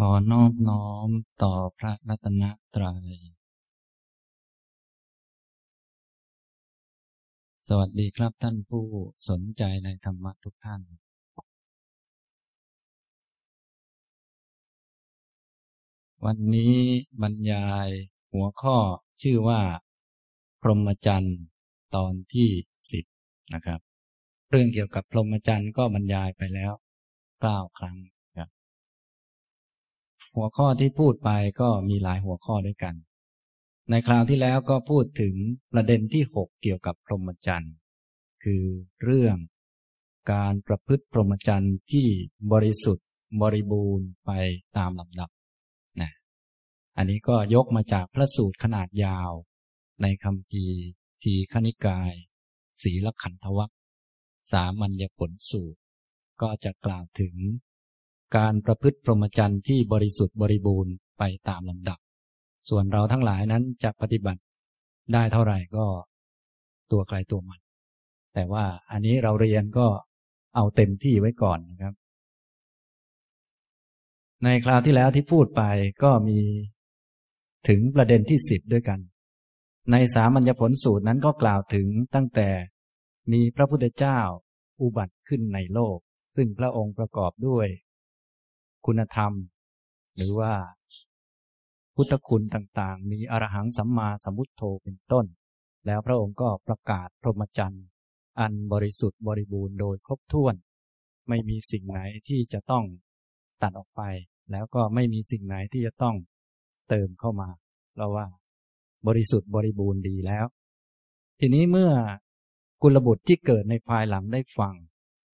ขอนอบน้อมต่อพระรัตนตรัย สวัสดีครับท่านผู้สนใจในธรรมะทุกท่าน วันนี้บรรยายหัวข้อชื่อว่า พรหมจรรย์ตอนที่สิบนะครับ เรื่องเกี่ยวกับพรหมจรรย์ก็บรรยายไปแล้วเก้าครั้ง หัวข้อที่พูดไปก็มีหลายหัวข้อด้วยกัน ในคราวที่แล้วก็พูดถึงประเด็นที่หกเกี่ยวกับพรหมจรรย์ คือเรื่องการประพฤติพรหมจรรย์ที่บริสุทธิ์บริบูรณ์ไปตามลำดับนะอันนี้ก็ยกมาจากพระสูตรขนาดยาว ในคำพีทีขณิกาย ศีลขันธวัคสามัญญผลสูตร ก็จะกล่าวถึง การประพฤติพรหมจรรย์ที่บริสุทธิ์บริบูรณ์ไปตามลำดับ ส่วนเราทั้งหลายนั้นจะปฏิบัติได้เท่าไหร่ก็ตัวใครตัวมัน แต่ว่าอันนี้เราเรียนก็เอาเต็มที่ไว้ก่อนนะครับ ในคราวที่แล้วที่พูดไปก็มีถึงประเด็นที่สิบด้วยกัน ในสามัญญผลสูตรนั้นก็กล่าวถึงตั้งแต่มีพระพุทธเจ้าอุบัติขึ้นในโลก ซึ่งพระองค์ประกอบด้วย คุณธรรม หรือว่า พุทธคุณต่างๆ มีอรหังสัมมาสัมพุทโธเป็นต้น แล้วพระองค์ก็ประกาศพรหมจรรย์ อันบริสุทธิ์บริบูรณ์โดยครบถ้วน ไม่มีสิ่งไหนที่จะต้องตัดออกไป แล้วก็ไม่มีสิ่งไหนที่จะต้องเติมเข้ามาเราว่า บริสุทธิ์บริบูรณ์ดีแล้ว ทีนี้เมื่อกุลบุตรที่เกิดในภายหลังได้ฟัง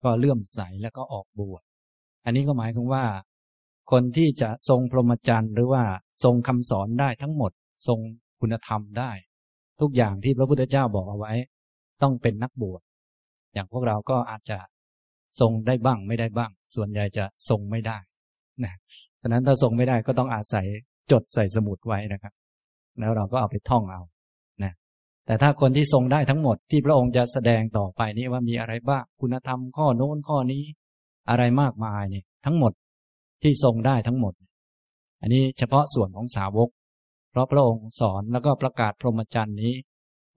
ก็เลื่อมใสแล้วก็ออกบวช อันนี้ก็หมายถึงว่า คนที่จะทรงพรหมจรรย์หรือว่าทรงคำสอนได้ทั้งหมด ทรงคุณธรรมได้ ทุกอย่างที่พระพุทธเจ้าบอกเอาไว้ ต้องเป็นนักบวชอย่างพวกเราก็อาจจะทรงได้บ้างไม่ได้บ้าง ส่วนใหญ่จะทรงไม่ได้นะฉะนั้นถ้าทรงไม่ได้ก็ต้องอาศัยจดใส่สมุดไว้นะครับ แล้วเราก็เอาไปท่องเอานะแต่ถ้าคนที่ทรงได้ทั้งหมดที่พระองค์จะแสดงต่อไปนี้ว่ามีอะไรบ้างคุณธรรมข้อโน้นข้อนี้ อะไรมากมายเนี่ยทั้งหมด ที่ทรงได้ทั้งหมด อันนี้เฉพาะส่วนของสาวก เพราะพระองค์สอนแล้วก็ประกาศพรหมจรรย์นี้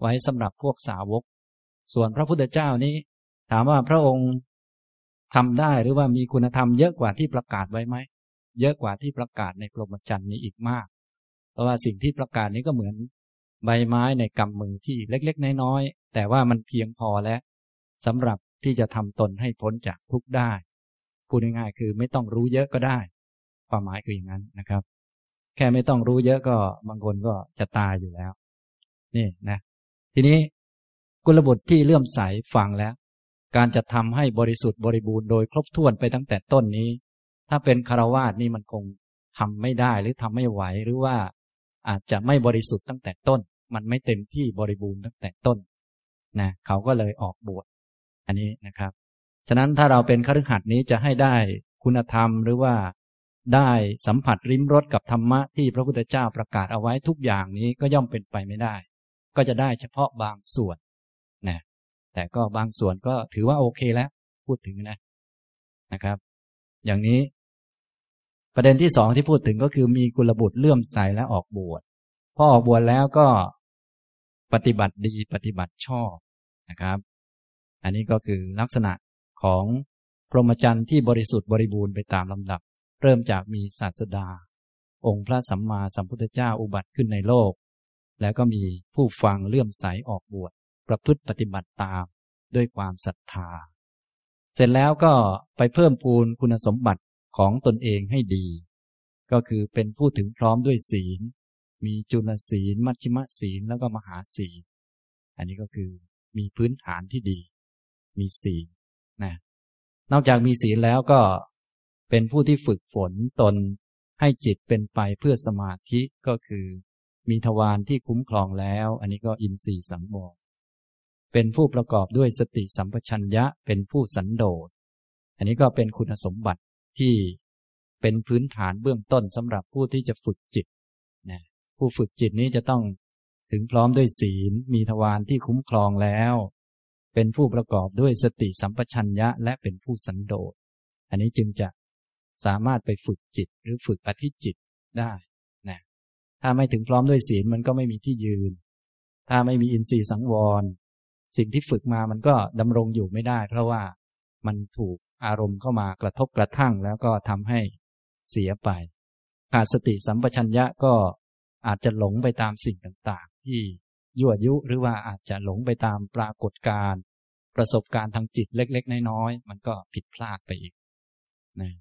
ไว้สำหรับพวกสาวก ส่วนพระพุทธเจ้านี้ ถามว่าพระองค์ทำได้หรือว่ามีคุณธรรมเยอะกว่าที่ประกาศไว้ไหมเยอะกว่าที่ประกาศในพรหมจรรย์นี้อีกมาก เพราะว่าสิ่งที่ประกาศนี้ก็เหมือนใบไม้ในกำมือที่เล็กๆ น้อยๆแต่ว่ามันเพียงพอแล้วสำหรับที่จะทำตนให้พ้นจากทุกข์ได้ พูดง่ายๆคือไม่ต้องรู้เยอะก็ได้ ความหมายคืออย่างนั้นนะครับ แค่ไม่ต้องรู้เยอะก็บางคนก็จะตายอยู่แล้ว นี่นะ ทีนี้กุลบุตรที่เลื่อมใสฟังแล้ว การจะทำให้บริสุทธิ์บริบูรณ์โดยครบถ้วนไปตั้งแต่ต้นนี้ ถ้าเป็นคารวาสนี่มันคงทำไม่ได้หรือทำไม่ไหวหรือว่าอาจจะไม่บริสุทธิ์ตั้งแต่ต้น มันไม่เต็มที่บริบูรณ์ตั้งแต่ต้นนะเขาก็เลยออกบวชอันนี้นะครับ ฉะนั้นถ้าเราเป็นคฤหัสถ์นี้จะให้ได้คุณธรรมหรือว่าได้สัมผัสริมรสกับธรรมะที่พระพุทธเจ้าประกาศเอาไว้ทุกอย่างนี้ก็ย่อมเป็นไปไม่ได้ ก็จะได้เฉพาะบางส่วนนะแต่ก็บางส่วนก็ถือว่าโอเคแล้ว พูดถึงนะนะครับ อย่างนี้ ประเด็นที่สองที่พูดถึงก็คือมีกุลบุตรเลื่อมใสและออกบวชพอออกบวชแล้วก็ปฏิบัติดีปฏิบัติชอบนะครับ อันนี้ก็คือลักษณะ ของพรหมจรรย์ที่บริสุทธิ์บริบูรณ์ไปตามลำดับ เริ่มจากมีศาสดา องค์พระสัมมาสัมพุทธเจ้าอุบัติขึ้นในโลก แล้วก็มีผู้ฟังเลื่อมใสออกบวชประพฤติปฏิบัติตามด้วยความศรัทธา เสร็จแล้วก็ไปเพิ่มพูนคุณสมบัติของตนเองให้ดี ก็คือเป็นผู้ถึงพร้อมด้วยศีล มีจุลศีล มัชฌิมศีลแล้วก็มหาศีล อันนี้ก็คือมีพื้นฐานที่ดี มีศีล นะนอกจากมีศีลแล้วก็เป็นผู้ที่ฝึกฝนตนให้จิตเป็นไปเพื่อสมาธิก็คือ มีทวารที่คุ้มครองแล้ว อันนี้ก็อินทรีย์สังวรเป็นผู้ประกอบด้วยสติสัมปชัญญะเป็นผู้สันโดษ อันนี้ก็เป็นคุณสมบัติที่เป็นพื้นฐานเบื้องต้นสำหรับผู้ที่จะฝึกจิตนะผู้ฝึกจิตนี้จะต้องถึงพร้อมด้วยศีล มีทวารที่คุ้มครองแล้ว เป็นผู้ประกอบด้วยสติสัมปชัญญะและเป็นผู้สันโดษ อันนี้จึงจะสามารถไปฝึกจิตหรือฝึกอธิจิตได้นะถ้าไม่ถึงพร้อมด้วยศีลมันก็ไม่มีที่ยืน ถ้าไม่มีอินทรีย์สังวร สิ่งที่ฝึกมามันก็ดำรงอยู่ไม่ได้ เพราะว่ามันถูกอารมณ์เข้ามากระทบกระทั่งแล้วก็ทำให้เสียไปขาดสติสัมปชัญญะก็อาจจะหลงไปตามสิ่งต่างๆ ที่ ยั่วยุหรือว่าอาจจะหลงไปตามปรากฏการณ์ประสบการณ์ทางจิตเล็ก ๆ น้อยๆมันก็ผิดพลาดไปอีกนะ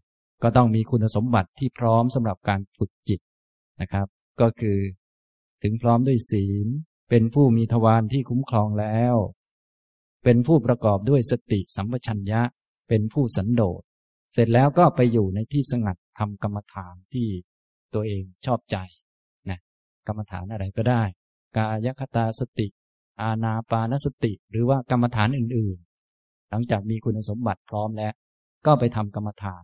ก็ต้องมีคุณสมบัติที่พร้อมสำหรับการฝึกจิตนะครับ ก็คือ ถึงพร้อมด้วยศีล เป็นผู้มีทวารที่คุ้มครองแล้ว เป็นผู้ประกอบด้วยสติสัมปชัญญะ เป็นผู้สันโดษเสร็จแล้วก็ไปอยู่ในที่สงัดทำกรรมฐานที่ตัวเองชอบใจนะกรรมฐานอะไรก็ได้ กายคตาสติ อาณาปานสติ หรือว่ากรรมฐานอื่นๆ หลังจากมีคุณสมบัติพร้อมแล้ว ก็ไปทำกรรมฐาน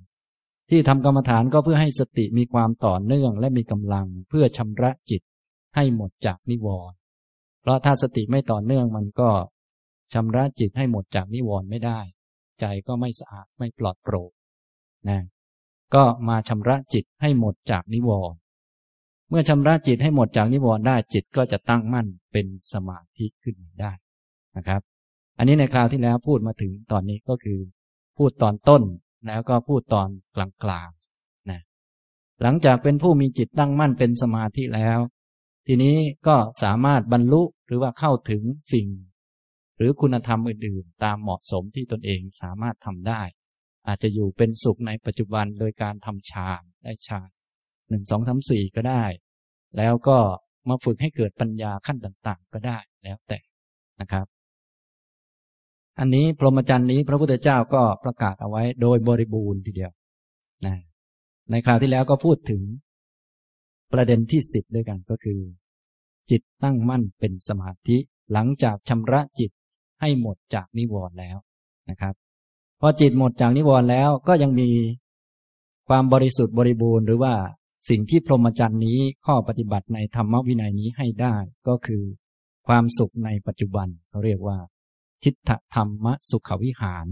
ที่ทำกรรมฐานก็เพื่อให้สติมีความต่อเนื่องและมีกำลังเพื่อชำระจิตให้หมดจากนิวรณ์เพราะถ้าสติไม่ต่อเนื่องมันก็ชำระจิตให้หมดจากนิวรณ์ไม่ได้ ใจก็ไม่สะอาดไม่ปลอดโปร่งนะก็มาชำระจิตให้หมดจากนิวรณ์ เมื่อชำระจิตให้หมดจากนิวรณ์ได้จิตก็จะตั้งมั่นเป็นสมาธิขึ้นได้นะครับ อันนี้ในคราวที่แล้วพูดมาถึงตอนนี้ก็คือ พูดตอนต้นแล้วก็พูดตอนกลางๆนะหลังจากเป็นผู้มีจิตตั้งมั่นเป็นสมาธิแล้ว ทีนี้ก็สามารถบรรลุหรือว่าเข้าถึงสิ่ง หรือคุณธรรมอื่นๆ ตามเหมาะสมที่ตนเองสามารถทำได้ อาจจะอยู่เป็นสุขในปัจจุบันโดยการทำฌานได้ฌาน หนึ่งสองสามสี่ก็ได้ แล้วก็มาฝึกให้เกิดปัญญาขั้นต่างๆ ก็ได้แล้วแต่นะครับ อันนี้พรหมจรรย์นี้พระพุทธเจ้าก็ประกาศเอาไว้โดยบริบูรณ์ทีเดียวนะในคราวที่แล้วก็พูดถึงประเด็นที่สิบด้วยกันก็คือ จิตตั้งมั่นเป็นสมาธิหลังจากชำระจิตให้หมดจากนิวรณ์แล้วนะครับพอจิตหมดจากนิวรณ์แล้วก็ยังมีความบริสุทธิ์บริบูรณ์หรือว่า สิ่งที่พรหมจรรย์นี้ข้อปฏิบัติในธรรมวินัยนี้ให้ได้ก็คือ ความสุขในปัจจุบันเขาเรียกว่า ทิฏฐธรรมสุขวิหาร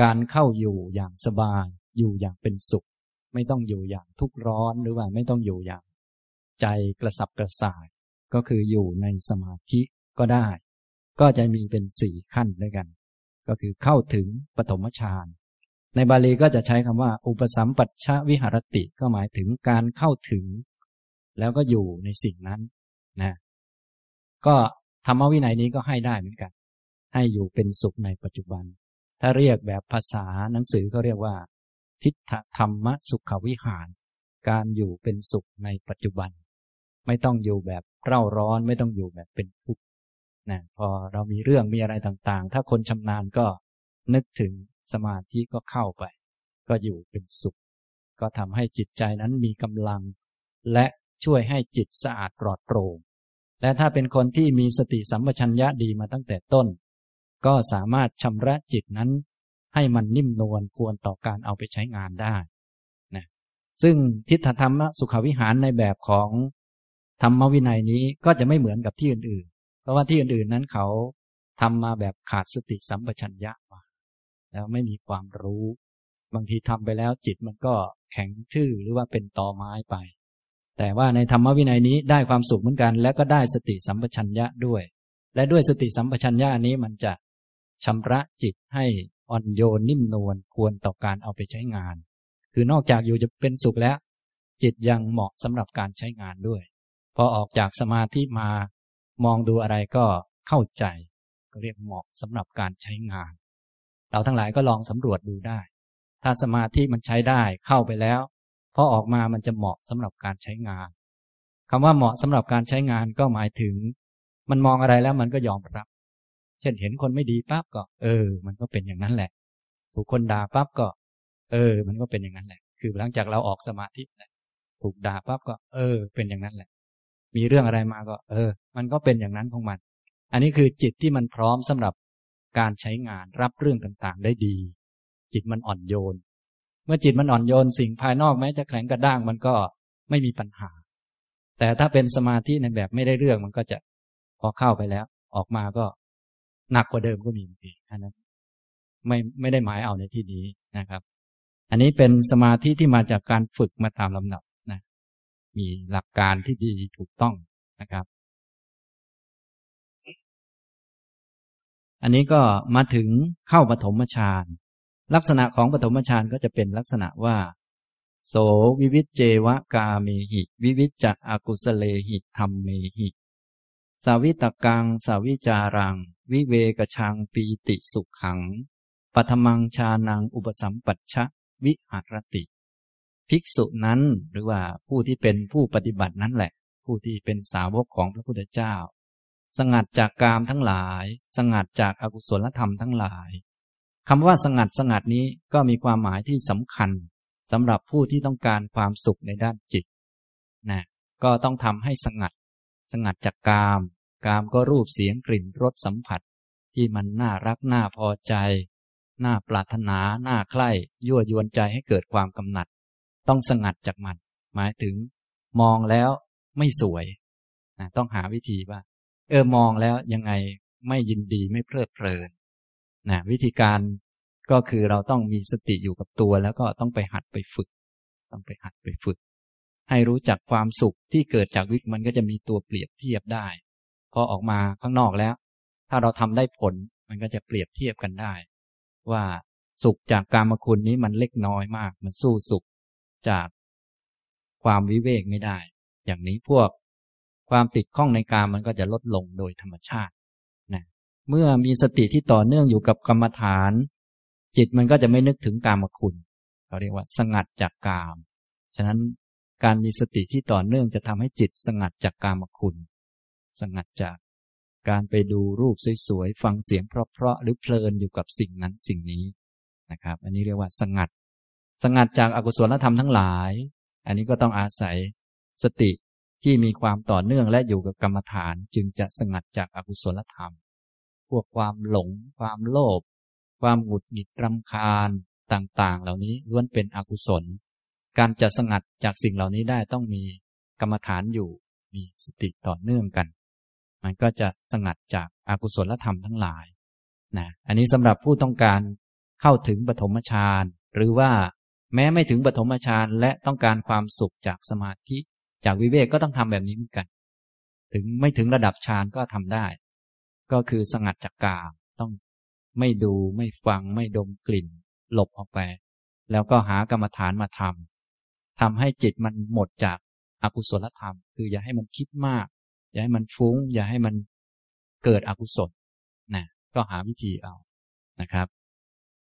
การเข้าอยู่อย่างสบาย อยู่อย่างเป็นสุข ไม่ต้องอยู่อย่างทุกข์ร้อนหรือว่าไม่ต้องอยู่อย่าง ใจกระสับกระส่าย ก็คืออยู่ในสมาธิก็ได้ ก็จะมีเป็นสี่ขั้นด้วยกัน ก็คือเข้าถึงปฐมฌาน ในบาลีก็จะใช้คำว่า อุปสัมปัชชวิหารติก็หมายถึงการเข้าถึง แล้วก็อยู่ในสิ่งนั้นนะก็ธรรมวินัยนี้ก็ให้ได้เหมือนกัน ให้อยู่เป็นสุขในปัจจุบัน ถ้าเรียกแบบภาษาหนังสือก็เรียกว่า ทิฏฐธรรมสุขวิหาร การอยู่เป็นสุขในปัจจุบัน ไม่ต้องอยู่แบบเร่าร้อนไม่ต้องอยู่แบบเป็นทุกข์นะพอเรามีเรื่องมีอะไรต่างๆ ถ้าคนชำนาญก็นึกถึง สมาธิก็เข้าไป ก็อยู่เป็นสุข ก็ทำให้จิตใจนั้นมีกำลัง และช่วยให้จิตสะอาดปลอดโปร่งและถ้าเป็นคนที่มีสติสัมปชัญญะดีมาตั้งแต่ต้น ก็สามารถชำระจิตนั้น ให้มันนิ่มนวลควรต่อการเอาไปใช้งานได้นะซึ่งทิฏฐธรรมสุขวิหารในแบบของธรรมวินัยนี้ก็จะไม่เหมือนกับที่อื่นๆ เพราะว่าที่อื่นๆนั้นเขาทำมาแบบขาดสติสัมปชัญญะ แล้วไม่มีความรู้ บางทีทำไปแล้วจิตมันก็แข็งทื่อหรือว่าเป็นตอไม้ไป แต่ว่าในธรรมวินัยนี้ได้ความสุขเหมือนกัน แล้วก็ได้สติสัมปชัญญะด้วย และด้วยสติสัมปชัญญะนี้มันจะชำระจิตให้อ่อนโยนนิ่มนวลควรต่อการเอาไปใช้งาน คือนอกจากอยู่จะเป็นสุขแล้ว จิตยังเหมาะสำหรับการใช้งานด้วย พอออกจากสมาธิมามองดูอะไรก็เข้าใจ ก็เรียกเหมาะสำหรับการใช้งาน เราทั้งหลายก็ลองสำรวจดูได้ ถ้าสมาธิมันใช้ได้เข้าไปแล้วพอออกมามันจะเหมาะสำหรับการใช้งานคำว่าเหมาะสำหรับการใช้งานก็หมายถึง มันมองอะไรแล้วมันก็ยอมรับ เช่นเห็นคนไม่ดีปั๊บก็ เออ มันก็เป็นอย่างนั้นแหละ ถูกคนด่าปั๊บก็ เออ มันก็เป็นอย่างนั้นแหละ คือหลังจากเราออกสมาธิแหละถูกด่าปั๊บก็ เออ เป็นอย่างนั้นแหละ มีเรื่องอะไรมาก็ เออ มันก็เป็นอย่างนั้นของมัน อันนี้คือจิตที่มันพร้อมสำหรับ การใช้งานรับเรื่องต่างๆ ได้ดี จิตมันอ่อนโยน เมื่อจิตมันอ่อนโยนสิ่งภายนอกแม้จะแข็งกระด้างมันก็ไม่มีปัญหา แต่ถ้าเป็นสมาธิในแบบไม่ได้เรื่องมันก็จะพอเข้าไปแล้ว ออกมาก็หนักกว่าเดิมก็มีบางอันนั้นไม่ไม่ได้หมายเอาในที่นี้นะครับ อันนี้เป็นสมาธิที่มาจากการฝึกมาตามลำดับนะ มีหลักการที่ดีถูกต้องนะครับ อันนี้ก็มาถึงเข้าปฐมฌานลักษณะของปฐมฌานก็จะเป็นลักษณะว่า โสวิวิจเจวะกาเมหิ วิวิจจะอากุสเลหิธรรมเมหิ สาวิตกัง สาวิจารัง วิเวกชังปีติสุขขังปัทมังชานังอุปสัมปัชชะวิหารติ ภิกษุนั้นหรือว่าผู้ที่เป็นผู้ปฏิบัตินั้นแหละ ผู้ที่เป็นสาวกของพระพุทธเจ้า สงัดจากกามทั้งหลาย สงัดจากอากุศลธรรมทั้งหลายคำว่าสงัดสงัดนี้ก็มีความหมายที่สำคัญสำหรับผู้ที่ต้องการความสุขในด้านจิตนะก็ต้องทำให้สงัด สงัดจากกาม กามก็รูปเสียงกลิ่นรสสัมผัส ที่มันน่ารักน่าพอใจ น่าปรารถนาน่าใคร่ยั่วยวนใจให้เกิดความกำหนัด ต้องสงัดจากมัน หมายถึง มองแล้วไม่สวยนะต้องหาวิธีว่า เออมองแล้วยังไงไม่ยินดีไม่เพลิดเพลินนะวิธีการก็คือเราต้องมีสติอยู่กับตัว แล้วก็ต้องไปหัดไปฝึก ต้องไปหัดไปฝึก ให้รู้จักความสุขที่เกิดจากวิกมันก็จะมีตัวเปรียบเทียบได้ พอออกมาข้างนอกแล้ว ถ้าเราทำได้ผลมันก็จะเปรียบเทียบกันได้ ว่าสุขจากกามคุณนี้มันเล็กน้อยมาก มันสู้สุขจากความวิเวกไม่ได้ อย่างนี้พวก ความติดข้องในกามมันก็จะลดลงโดยธรรมชาตินะเมื่อมีสติที่ต่อเนื่องอยู่กับกรรมฐาน จิตมันก็จะไม่นึกถึงกามคุณเขาเรียกว่า สงัดจากกาม ฉะนั้นการมีสติที่ต่อเนื่องจะทำให้จิตสงัดจากกามคุณ สงัดจากการไปดูรูปสวยๆ ฟังเสียงเพราะๆ หรือเพลินอยู่กับสิ่งนั้นสิ่งนี้นะครับ อันนี้เรียกว่าสงัด สงัดจากอากุศลธรรมทั้งหลาย อันนี้ก็ต้องอาศัยสติ ที่มีความต่อเนื่องและอยู่กับกรรมฐานจึงจะสงัดจากอากุศลธรรม พวกความหลง ความโลภ ความหงุดหงิดรำคาญต่างๆ เหล่านี้ล้วนเป็นอกุศล การจะสงัดจากสิ่งเหล่านี้ได้ต้องมีกรรมฐานอยู่มีสติต่อเนื่องกัน มันก็จะสงัดจากอากุศลธรรมทั้งหลายนะอันนี้สำหรับผู้ต้องการเข้าถึงปฐมฌานหรือว่าแม้ไม่ถึงปฐมฌานและต้องการความสุขจากสมาธิ จากวิเวกก็ต้องทำแบบนี้เหมือนกัน ถึงไม่ถึงระดับฌานก็ทำได้ ก็คือสงัดจากกามต้องไม่ดูไม่ฟังไม่ดมกลิ่น หลบออกไป แล้วก็หากรรมฐานมาทำทำให้จิตมันหมดจากอากุศลธรรม คืออย่าให้มันคิดมาก อย่าให้มันฟุ้ง อย่าให้มันเกิดอกุศลนะก็หาวิธีเอานะครับ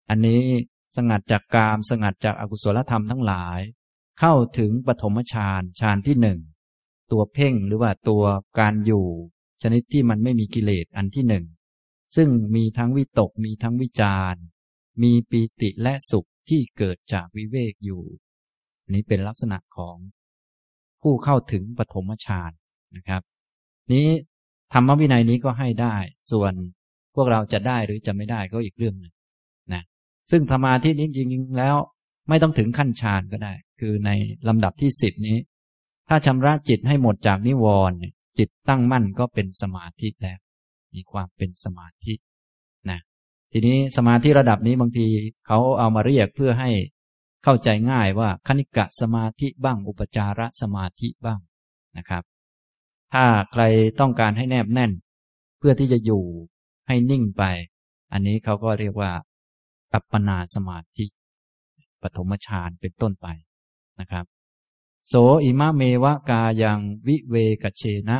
อันนี้สงัดจากกาม สงัดจากอากุศลธรรมทั้งหลาย เข้าถึงปฐมฌานฌานที่หนึ่งตัวเพ่งหรือว่าตัวการอยู่ ชนิดที่มันไม่มีกิเลสอันที่หนึ่งซึ่งมีทั้งวิตกมีทั้งวิจารมีปีติและสุขที่เกิดจากวิเวกอยู่นี้เป็นลักษณะของผู้เข้าถึงปฐมฌานนะครับ นี้ธรรมวินัยนี้ก็ให้ได้ ส่วนพวกเราจะได้หรือจะไม่ได้ก็อีกเรื่องหนึ่งนะซึ่งสมาธินี้จริงๆแล้ว ไม่ต้องถึงขั้นฌานก็ได้ คือในลำดับที่สิบนี้ ถ้าชำระจิตให้หมดจากนิวรณ์จิตตั้งมั่นก็เป็นสมาธิแล้ว มีความเป็นสมาธินะทีนี้สมาธิระดับนี้บางทีเขาเอามาเรียกเพื่อให้เข้าใจง่ายว่าคณิกะสมาธิบ้าง อุปจารสมาธิบ้างนะครับ ถ้าใครต้องการให้แนบแน่น เพื่อที่จะอยู่ให้นิ่งไป อันนี้เขาก็เรียกว่าอัปปนาสมาธิ ปฐมฌานเป็นต้นไปนะครับ โสอิมะเมวะกายังวิเวกเชนะ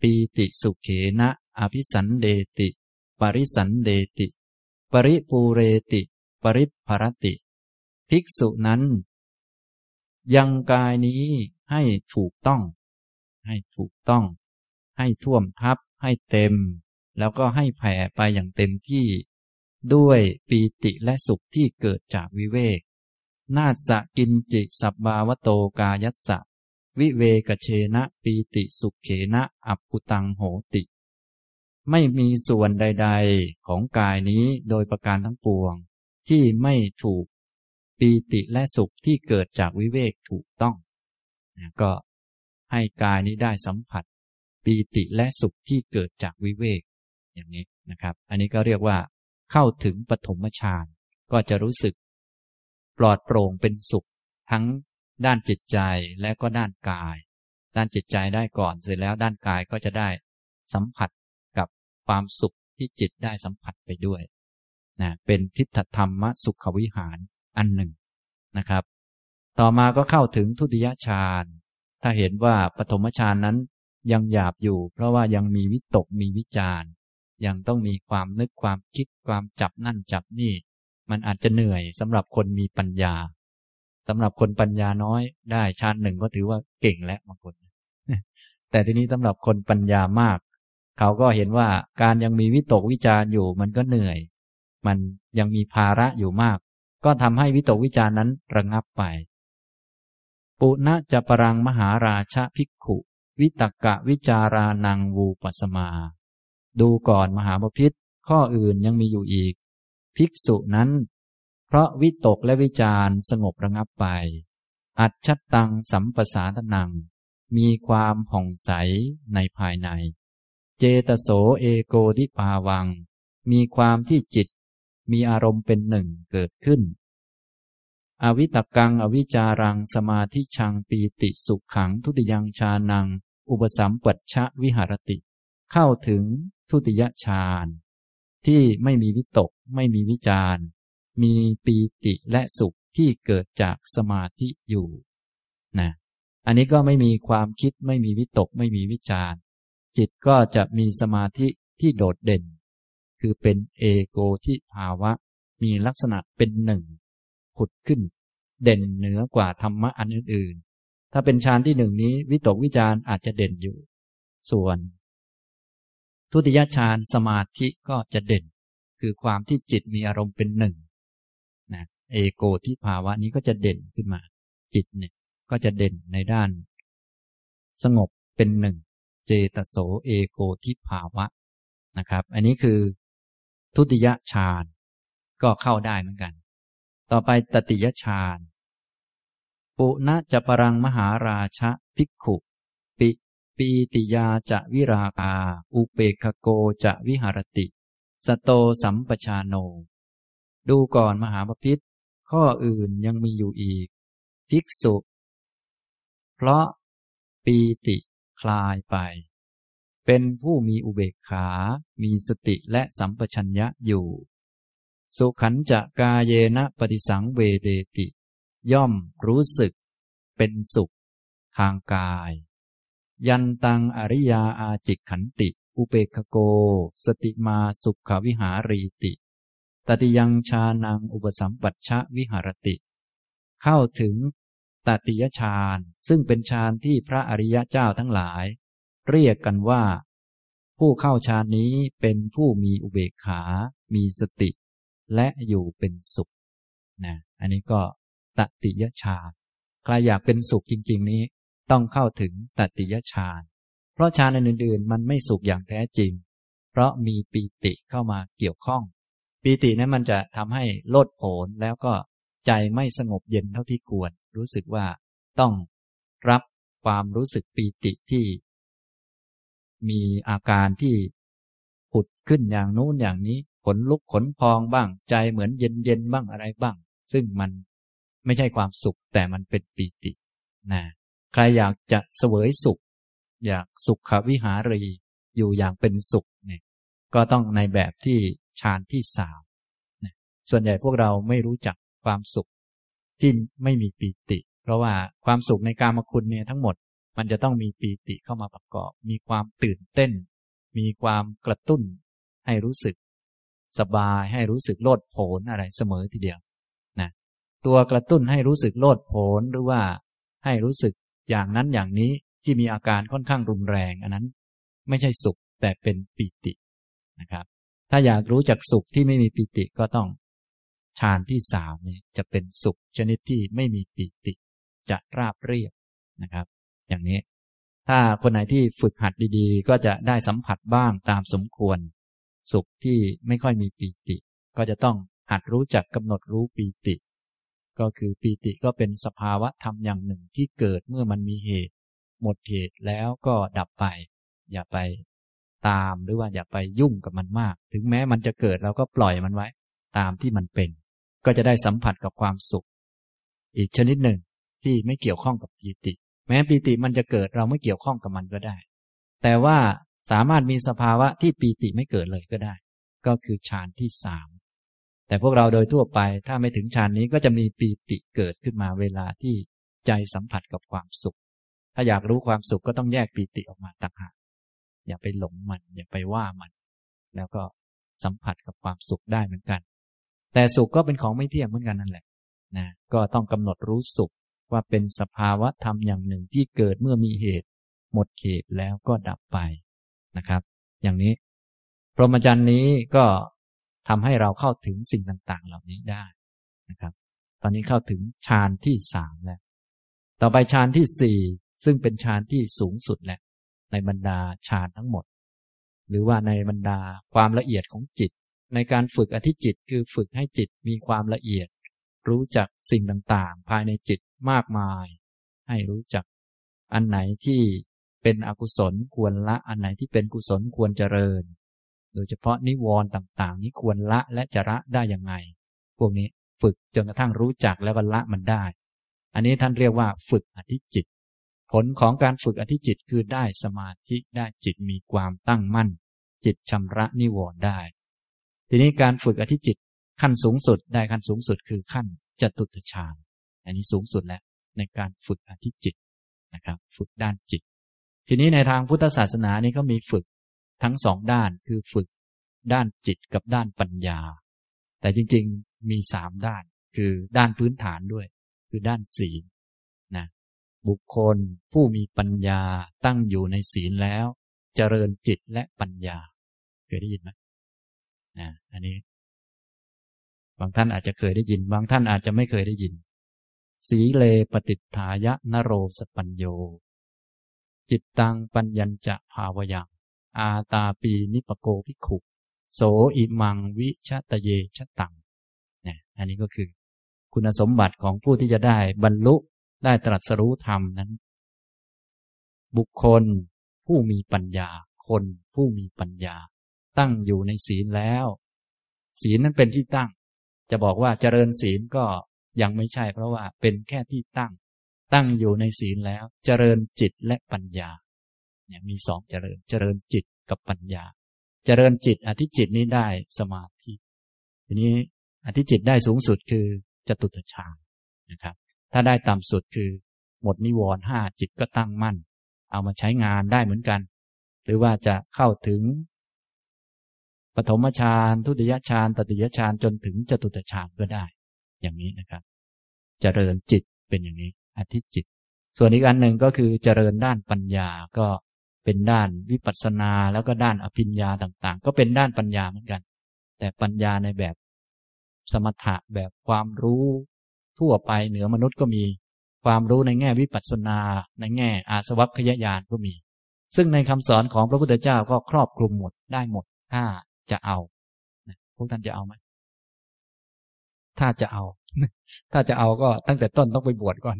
ปีติสุเขนะ อภิสันเดติ ปริสันเดติ ปริปูเรติ ปริภรติ ภิกษุนั้น ยังกายนี้ให้ถูกต้อง ให้ถูกต้อง ให้ท่วมทับให้เต็ม แล้วก็ให้แผ่ไปอย่างเต็มที่ ด้วยปีติและสุขที่เกิดจากวิเวก นาสกินจิสับบาวโตกายัสสะ วิเวกเชนะปีติสุขเขนะอัปปุตังโหติ ไม่มีส่วนใด ๆ ของกายนี้โดยประการทั้งปวง ที่ไม่ถูกปีติและสุขที่เกิดจากวิเวกถูกต้องก็ให้กายนี้ได้สัมผัส ปีติและสุขที่เกิดจากวิเวก อย่างนี้นะครับ อันนี้ก็เรียกว่า เข้าถึงปฐมฌานก็จะรู้สึก ปลอดโปร่งเป็นสุข ทั้งด้านจิตใจและก็ด้านกาย ด้านจิตใจได้ก่อนเสร็จแล้วด้านกายก็จะได้สัมผัสกับความสุขที่จิตได้สัมผัสไปด้วยนะเป็นทิฏฐธรรมสุขวิหารอันหนึ่งนะครับ ต่อมาก็เข้าถึงทุติยฌานถ้าเห็นว่าปฐมฌานนั้นยังหยาบอยู่ เพราะว่ายังมีวิตกมีวิจารยังต้องมีความนึกความคิดความจับนั่นจับนี่ มันอาจจะเหนื่อยสำหรับคนมีปัญญาสำหรับคนปัญญาน้อยได้ฌานหนึ่งก็ถือว่าเก่งแล้วบางคนแต่ทีนี้สำหรับคนปัญญามาก เขาก็เห็นว่าการยังมีวิตกวิจารอยู่ มันก็เหนื่อย มันยังมีภาระอยู่มาก ก็ทำให้วิตกวิจารนั้นระงับไป ปุณะจะปรังมหาราชภิกขุ วิตกะวิจารานังวูปสมา ดูก่อนมหาบพิษข้ออื่นยังมีอยู่อีก ภิกษุนั้น เพราะวิตกและวิจารสงบระงับไป อัจฉตังสัมปสาทนัง มีความผ่องใสในภายใน เจตโสเอโกทิปาวัง มีความที่จิต มีอารมณ์เป็นหนึ่งเกิดขึ้น อวิตกังอวิจารังสมาธิชังปีติสุขขังทุติยังชานัง อุปสัมปัชชะวิหารติ เข้าถึงทุติยฌานที่ไม่มีวิตก ไม่มีวิจารมีปีติและสุขที่เกิดจากสมาธิอยู่นะอันนี้ก็ไม่มีความคิดไม่มีวิตกไม่มีวิจารจิตก็จะมีสมาธิที่โดดเด่น คือเป็นเอโกที่ภาวะ มีลักษณะเป็นหนึ่งผุดขึ้น เด่นเหนือกว่าธรรมะอันอื่น ๆ ถ้าเป็นฌานที่หนึ่งนี้ วิตกวิจารอาจจะเด่นอยู่ ส่วน ทุติยฌานสมาธิก็จะเด่น คือความที่จิตมีอารมณ์เป็นหนึ่งนะเอโกที่ภาวะนี้ก็จะเด่นขึ้นมา จิตเนี่ยก็จะเด่นในด้าน สงบเป็นหนึ่งเจตโสเอโกทิภาวะนะครับ อันนี้คือทุติยฌานก็เข้าได้เหมือนกัน ต่อไปตติยฌานปุณะจะปรังมหาราชะภิกขุ ปิปีติยาจะวิราคาอุเปกโกจะวิหารติ สโตสัมปชาโน ดูก่อนมหาปพิธข้ออื่นยังมีอยู่อีก ภิกษุ เพราะปีติคลายไป เป็นผู้มีอุเบกขา มีสติและสัมปชัญญะอยู่ สุขันจะกาเยนะปฏิสังเวเดติ ย่อมรู้สึก เป็นสุข ทางกาย ยันตังอริยาอาจิกขันติ อุเบกโก สติมาสุขวิหารีติ ตติยังชานังอุปสัมปัชชะวิหารติ เข้าถึงตติยฌานซึ่งเป็นฌานที่พระอริยเจ้าทั้งหลาย เรียกกันว่า ผู้เข้าฌานนี้เป็นผู้มีอุเบกขา มีสติ และอยู่เป็นสุขนะอันนี้ก็ตติยฌานใครอยากเป็นสุขจริง ๆ นี้ ต้องเข้าถึงตติยฌาน เพราะฌานอื่นๆ มันไม่สุขอย่างแท้จริง เพราะมีปีติเข้ามาเกี่ยวข้อง ปีตินั้นมันจะทำให้โลดโผนแล้วก็ใจไม่สงบเย็นเท่าที่ควร รู้สึกว่าต้องรับความรู้สึกปีติที่ มีอาการที่ผุดขึ้นอย่างนู้นอย่างนี้ขนลุกขนพองบ้าง ใจเหมือนเย็นเย็นบ้างอะไรบ้าง ซึ่งมันไม่ใช่ความสุขแต่มันเป็นปีตินะใครอยากจะเสวยสุข อยากสุขวิหารี อยู่อย่างเป็นสุขเนี่ยก็ต้องในแบบที่ฌานที่สามส่วนใหญ่พวกเราไม่รู้จักความสุขที่ไม่มีปีติ เพราะว่าความสุขในการมคุณเนี่ยทั้งหมด มันจะต้องมีปีติเข้ามาประกอบ มีความตื่นเต้น มีความกระตุ้น ให้รู้สึก สบายให้รู้สึกโลดโผนอะไรเสมอทีเดียวนะตัวกระตุ้นให้รู้สึกโลดโผนหรือว่าให้รู้สึกอย่างนั้นอย่างนี้ ที่มีอาการค่อนข้างรุนแรง อันนั้น ไม่ใช่สุขแต่เป็นปีตินะครับ ถ้าอยากรู้จักสุขที่ไม่มีปีติก็ต้องฌานที่สามนี่จะเป็นสุขชนิดที่ไม่มีปีติ จะราบเรียบนะครับ อย่างนี้ ถ้าคนไหนที่ฝึกหัดดีๆ ก็จะได้สัมผัสบ้างตามสมควร สุขที่ไม่ค่อยมีปีติ ก็จะต้องหัดรู้จักกำหนดรู้ปีติ ก็คือปีติก็เป็นสภาวะธรรมอย่างหนึ่งที่เกิดเมื่อมันมีเหตุ หมดเหตุแล้วก็ดับไป อย่าไปตามหรือว่าอย่าไปยุ่งกับมันมาก ถึงแม้มันจะเกิดเราก็ปล่อยมันไว้ ตามที่มันเป็น ก็จะได้สัมผัสกับความสุข อีกชนิดหนึ่งที่ไม่เกี่ยวข้องกับปีติ แม้ปีติมันจะเกิดเราไม่เกี่ยวข้องกับมันก็ได้ แต่ว่าสามารถมีสภาวะที่ปีติไม่เกิดเลยก็ได้ ก็คือฌานที่สามแต่พวกเราโดยทั่วไปถ้าไม่ถึงฌานนี้ก็จะมีปีติเกิดขึ้นมาเวลาที่ใจสัมผัสกับความสุข ถ้าอยากรู้ความสุขก็ต้องแยกปีติออกมาต่างหากอย่าไปหลงมัน อย่าไปว่ามัน แล้วก็สัมผัสกับความสุขได้เหมือนกัน แต่สุขก็เป็นของไม่เที่ยงเหมือนกันนั่นแหละนะก็ต้องกำหนดรู้สุขว่าเป็นสภาวะธรรมอย่างหนึ่งที่เกิดเมื่อมีเหตุ หมดเหตุแล้วก็ดับไปนะครับ อย่างนี้ พรหมจรรย์นี้ก็ทำให้เราเข้าถึงสิ่งต่างๆ เหล่านี้ได้นะครับ ตอนนี้เข้าถึงฌานที่สามแล้ว ต่อไปฌานที่สี่ ซึ่งเป็นฌานที่สูงสุดแหละ ในบรรดาฌานทั้งหมด หรือว่าในบรรดาความละเอียดของจิต ในการฝึกอธิจิตคือฝึกให้จิตมีความละเอียด รู้จักสิ่งต่างๆ ภายในจิตมากมาย ให้รู้จักอันไหนที่เป็นอกุศลควรละ อันไหนที่เป็นกุศลควรเจริญ โดยเฉพาะนิวรณ์ต่างๆ นี้ควรละและจะละได้ยังไง พวกนี้ฝึกจนกระทั่งรู้จักแล้วละมันได้ อันนี้ท่านเรียกว่าฝึกอธิจิต ผลของการฝึกอธิจิตคือได้สมาธิได้จิตมีความตั้งมั่น จิตชำระนิวรณ์ได้ ทีนี้การฝึกอธิจิตขั้นสูงสุดได้ขั้นสูงสุดคือขั้นจตุตฌานอันนี้สูงสุดแล้วในการฝึกอธิจิตนะครับ ฝึกด้านจิต ทีนี้ในทางพุทธศาสนานี่ก็มีฝึกทั้งสองด้านคือฝึกด้านจิตกับด้านปัญญา แต่จริงๆมีสามด้านคือด้านพื้นฐานด้วย คือด้านศีล บุคคล ผู้มีปัญญาตั้งอยู่ในศีลแล้ว เจริญจิตและปัญญา เคยได้ยินไหมนะอันนี้ บางท่านอาจจะเคยได้ยิน บางท่านอาจจะไม่เคยได้ยิน สีเลปฏิฐายะนโรสปัญโย จิตตังปัญญัญจะภาวยังอาตาปีนิปโกภิกขุ โสอิมังวิชตเยชะตังเนี่ยอันนี้ก็คือ คุณสมบัติของผู้ที่จะได้บรรลุ ได้ตรัสรู้ธรรมนั้น บุคคลผู้มีปัญญา คนผู้มีปัญญา ตั้งอยู่ในศีลแล้ว ศีลนั้นเป็นที่ตั้ง จะบอกว่าเจริญศีลก็ยังไม่ใช่เพราะว่าเป็นแค่ที่ตั้ง ตั้งอยู่ในศีลแล้ว เจริญจิตและปัญญา เนี่ยมีสองเจริญเจริญจิตกับปัญญา เจริญจิตอธิจิตนี้ได้สมาธิทีนี้อธิจิตได้สูงสุดคือจตุตฌานนะครับ ถ้าได้ต่ำสุดคือ หมดนิวรณ์ห้าจิตก็ตั้งมั่น เอามาใช้งานได้เหมือนกัน หรือว่าจะเข้าถึง ปฐมฌานทุติยฌานตติยฌานจนถึงจตุตฌานก็ได้ อย่างนี้นะครับจเจริญจิตเป็นอย่างนี้อธิจิต ส่วนอีกอันหนึ่งก็คือเจริญด้านปัญญาก็เป็นด้านวิปัสสนาแล้วก็ด้านอภิญญาต่างๆ ก็เป็นด้านปัญญาเหมือนกัน แต่ปัญญาในแบบสมถะแบบความรู้ ทั่วไปเหนือมนุษย์ก็มี ความรู้ในแง่วิปัสสนา ในแง่อาสวัคยญาณก็มี ซึ่งในคำสอนของพระพุทธเจ้าก็ครอบคลุมหมดได้หมด ถ้าจะเอาพวกท่านจะเอาไหมถ้าจะเอา ถ้าจะเอาก็ตั้งแต่ต้นต้องไปบวชก่อน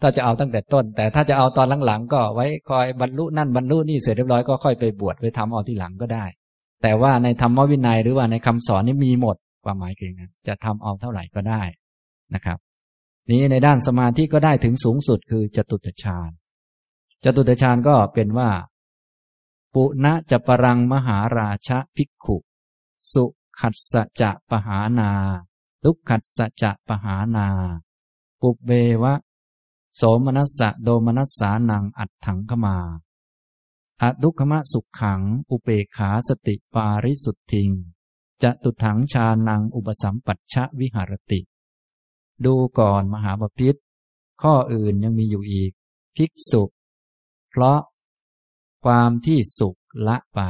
ถ้าจะเอาตั้งแต่ต้น แต่ถ้าจะเอาตอนหลังๆก็ไว้คอยบรรลุนั่นบรรลุนี่เสร็จเรียบร้อยก็ค่อยไปบวชไปทำเอาที่หลังก็ได้ แต่ว่าในธรรมวินัยหรือว่าในคำสอนนี่มีหมดความหมายคือไงจะทำเอาเท่าไหร่ก็ได้ นะครับ นี้ในด้านสมาธิก็ได้ถึงสูงสุดคือจตุตฌานจตุตฌานก็เป็นว่า ปุณะจะปรังมหาราชภิกขุ สุขัดสจะปหานา ทุกขัดสจะปหานา ปุเบวะ โสมนัสสะโดมนัสสานังอัดถังขมาอดุขมะสุขขัง อุเปขาสติปาริสุทธิงจะตุถังชานังอุปสัมปัชชะวิหารติ ดูก่อนมหาบพิษข้ออื่นยังมีอยู่อีก ภิกษุ เพราะความที่สุขละไป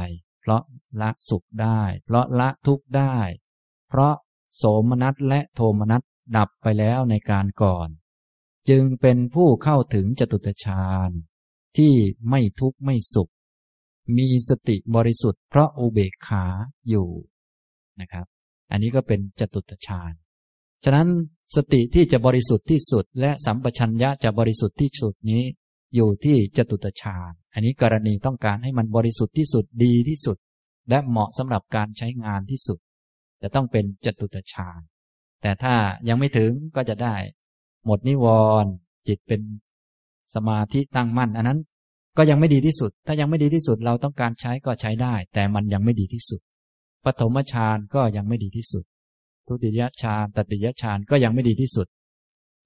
เพราะละสุขได้ เพราะละทุกข์ได้ เพราะโสมนัสและโทมนัสดับไปแล้วในการก่อน จึงเป็นผู้เข้าถึงจตุตฌานที่ไม่ทุกข์ไม่สุข มีสติบริสุทธิ์เพราะอุเบกขาอยู่นะครับ อันนี้ก็เป็นจตุตฌานฉะนั้น สติที่จะบริสุทธิ์ที่สุด และสัมปชัญญะจะบริสุทธิ์ที่สุดนี้ อยู่ที่จตุตฌานอันนี้กรณีต้องการให้มันบริสุทธิ์ที่สุดดีที่สุด และเหมาะสำหรับการใช้งานที่สุด จะต้องเป็นจตุตฌานแต่ถ้ายังไม่ถึงก็จะได้ หมดนิวรณ์จิตเป็นสมาธิตั้งมั่น อันนั้นก็ยังไม่ดีที่สุด ถ้ายังไม่ดีที่สุดเราต้องการใช้ก็ใช้ได้ แต่มันยังไม่ดีที่สุดปฐมฌานก็ยังไม่ดีที่สุด ทุติยฌานตติยฌานก็ยังไม่ดีที่สุด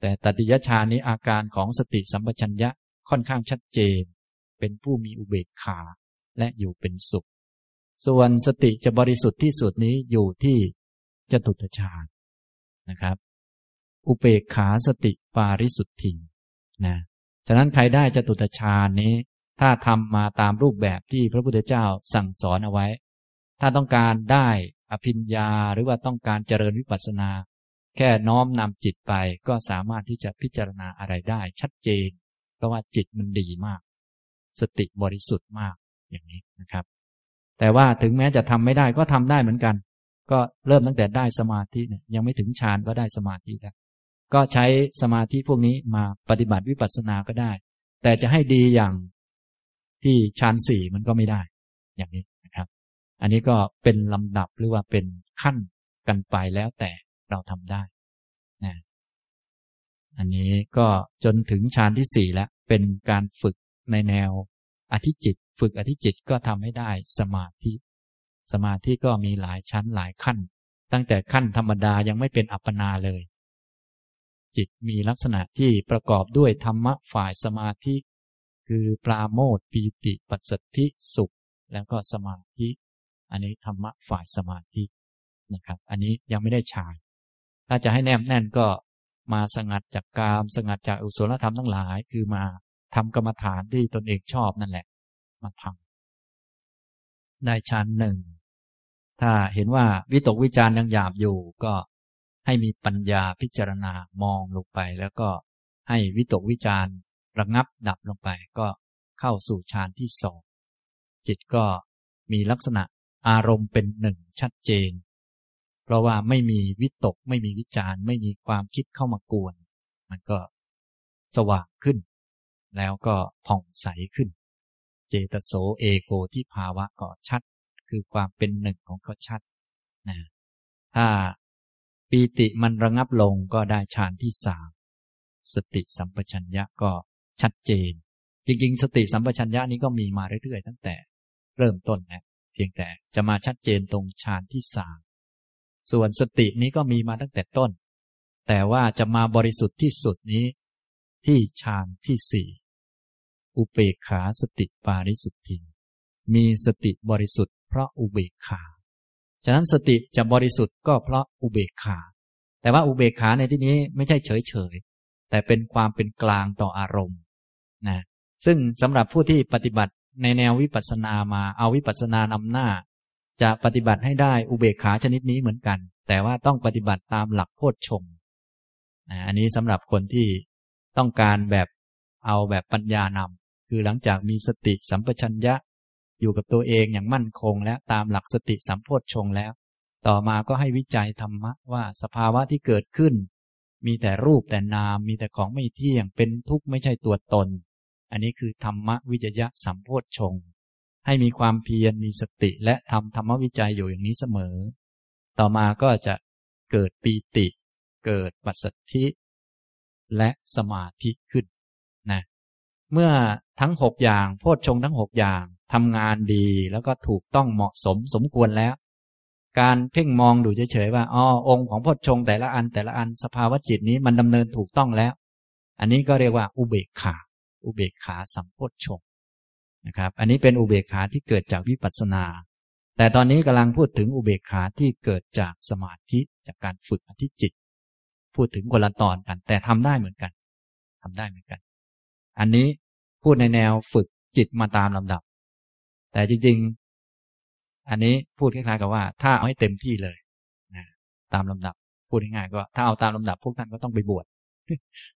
แต่ตติยฌานนี้อาการของสติสัมปชัญญะค่อนข้างชัดเจน เป็นผู้มีอุเบกขา และอยู่เป็นสุข ส่วนสติจะบริสุทธิ์ที่สุดนี้อยู่ที่จตุตฌานนะครับ อุเบกขาสติปาริสุทธินะฉะนั้นใครได้จตุตฌานนี้ ถ้าทำมาตามรูปแบบที่พระพุทธเจ้าสั่งสอนเอาไว้ ถ้าต้องการได้ อภิญญาหรือว่าต้องการเจริญวิปัสสนา แค่น้อมนำจิตไปก็สามารถที่จะพิจารณาอะไรได้ ชัดเจน เพราะว่าจิตมันดีมาก สติบริสุทธิ์มากอย่างนี้นะครับ แต่ว่าถึงแม้จะทำไม่ได้ก็ทำได้เหมือนกัน ก็เริ่มตั้งแต่ได้สมาธิเนี่ยยังไม่ถึงฌานก็ได้สมาธิแล้วก็ใช้สมาธิพวกนี้มาปฏิบัติวิปัสสนาก็ได้ แต่จะให้ดีอย่างที่ฌานสี่มันก็ไม่ได้ อย่างนี้ อันนี้ก็เป็นลำดับหรือว่าเป็นขั้นกันไปแล้วแต่เราทำได้นะอันนี้ก็จนถึงฌานที่สี่แล้วเป็นการฝึกในแนวอธิจิต ฝึกอธิจิตก็ทำให้ได้สมาธิ สมาธิก็มีหลายชั้นหลายขั้น ตั้งแต่ขั้นธรรมดายังไม่เป็นอัปปนาเลย จิตมีลักษณะที่ประกอบด้วยธรรมะฝ่ายสมาธิ คือปราโมทปีติ ปัสสธิสุข แล้วก็สมาธิ อันนี้ธรรมะฝ่ายสมาธินะครับ อันนี้ยังไม่ได้ฌาน ถ้าจะให้แนบแน่นก็มาสงัดจากกาม สงัดจากอุศลธรรมทั้งหลาย คือมาทำกรรมฐานที่ตนเองชอบนั่นแหละ มาทำได้ชั้นหนึ่ง ถ้าเห็นว่าวิตกวิจารยังหยาบอยู่ก็ให้มีปัญญาพิจารณามองลงไป แล้วก็ให้วิตกวิจารระงับดับลงไป ก็เข้าสู่ฌานที่สองจิตก็มีลักษณะ อารมณ์เป็นหนึ่งชัดเจน เพราะว่าไม่มีวิตก ไม่มีวิจารไม่มีความคิดเข้ามากวน มันก็สว่างขึ้น แล้วก็ผ่องใสขึ้น เจตโสเอโกที่ภาวะก็ชัด คือความเป็นหนึ่งของก็ชัดนะถ้าปีติมันระงับลงก็ได้ฌานที่สามสติสัมปชัญญะก็ชัดเจน จริง ๆ สติสัมปชัญญะนี้ก็มีมาเรื่อยๆ ตั้งแต่เริ่มต้นนะ พียงแต่จะมาชัดเจนตรงฌานที่สามส่วนสตินี้ก็มีมาตั้งแต่ต้น แต่ว่าจะมาบริสุทธิ์ที่สุดนี้ ที่ฌานที่สี่อุเบกขาสติปาริสุทธิมีสติบริสุทธิ์เพราะอุเบกขา ฉะนั้นสติจะบริสุทธิ์ก็เพราะอุเบกขา แต่ว่าอุเบกขาในที่นี้ไม่ใช่เฉยเฉยแต่เป็นความเป็นกลางต่ออารมณ์นะซึ่งสำหรับผู้ที่ปฏิบัติ ในแนววิปัสสนามาเอาวิปัสสนานำหน้า จะปฏิบัติให้ได้อุเบกขาชนิดนี้เหมือนกัน แต่ว่าต้องปฏิบัติตามหลักโพชฌงอันนี้สำหรับคนที่ต้องการแบบเอาแบบปัญญานำคือหลังจากมีสติสัมปชัญญะ อยู่กับตัวเองอย่างมั่นคง และตามหลักสติสัมโพชฌงแล้ว ต่อมาก็ให้วิจัยธรรมะว่าสภาวะที่เกิดขึ้น มีแต่รูปแต่นามมีแต่ของไม่เที่ยงเป็นทุกข์ไม่ใช่ตัวตน อันนี้คือธรรมวิจยะสัมโพชง ให้มีความเพียรมีสติและทำธรรมวิจัยอยู่อย่างนี้เสมอ ต่อมาก็จะเกิดปีติ เกิดปัสสัทธิ และสมาธิขึ้นนะเมื่อทั้งหกอย่าง โพชงทั้งหกอย่างทำงานดีแล้วก็ถูกต้องเหมาะสมสมควรแล้ว การเพ่งมองดูเฉยๆว่าอ๋อองค์ของโพชงแต่ละอันแต่ละอันสภาวะจิตนี้มันดำเนินถูกต้องแล้ว อันนี้ก็เรียกว่าอุเบกขา อุเบกขาสัมโพชฌงนะครับ อันนี้เป็นอุเบกขาที่เกิดจากวิปัสสนา แต่ตอนนี้กำลังพูดถึงอุเบกขาที่เกิดจากสมาธิจากการฝึกอธิจิต พูดถึงคนละตอนกัน แต่ทำได้เหมือนกันทำได้เหมือนกัน อันนี้พูดในแนวฝึกจิตมาตามลำดับ แต่จริงๆ อันนี้พูดคล้ายๆกับว่า ถ้าเอาให้เต็มที่เลยนะตามลำดับ พูดง่ายๆก็ถ้าเอาตามลำดับพวกท่านก็ต้องไปบวช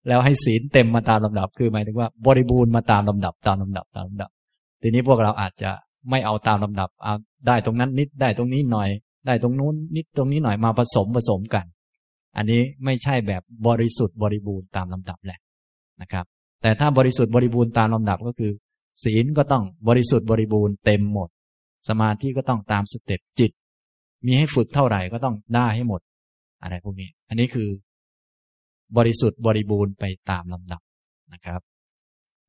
แล้วให้ศีลเต็มมาตามลำดับ คือหมายถึงว่า บริบูรณ์มาตามลำดับตามลำดับตามลำดับ ทีนี้พวกเราอาจจะไม่เอาตามลำดับเอาได้ตรงนั้นนิดได้ตรงนี้หน่อย ได้ตรงนู้นนิดตรงนี้หน่อยมาผสมผสมกัน อันนี้ไม่ใช่แบบบริสุทธิ์บริบูรณ์ตามลำดับแหละนะครับ แต่ถ้าบริสุทธิ์บริบูรณ์ตามลำดับก็คือ ศีลก็ต้องบริสุทธิ์บริบูรณ์เต็มหมด สมาธิก็ต้องตามสเต็ปจิต มีให้ฝึกเท่าไหร่ก็ต้องได้ให้หมด อะไรพวกนี้ อันนี้คือ บริสุทธิ์บริบูรณ์ไปตามลำดับนะครับ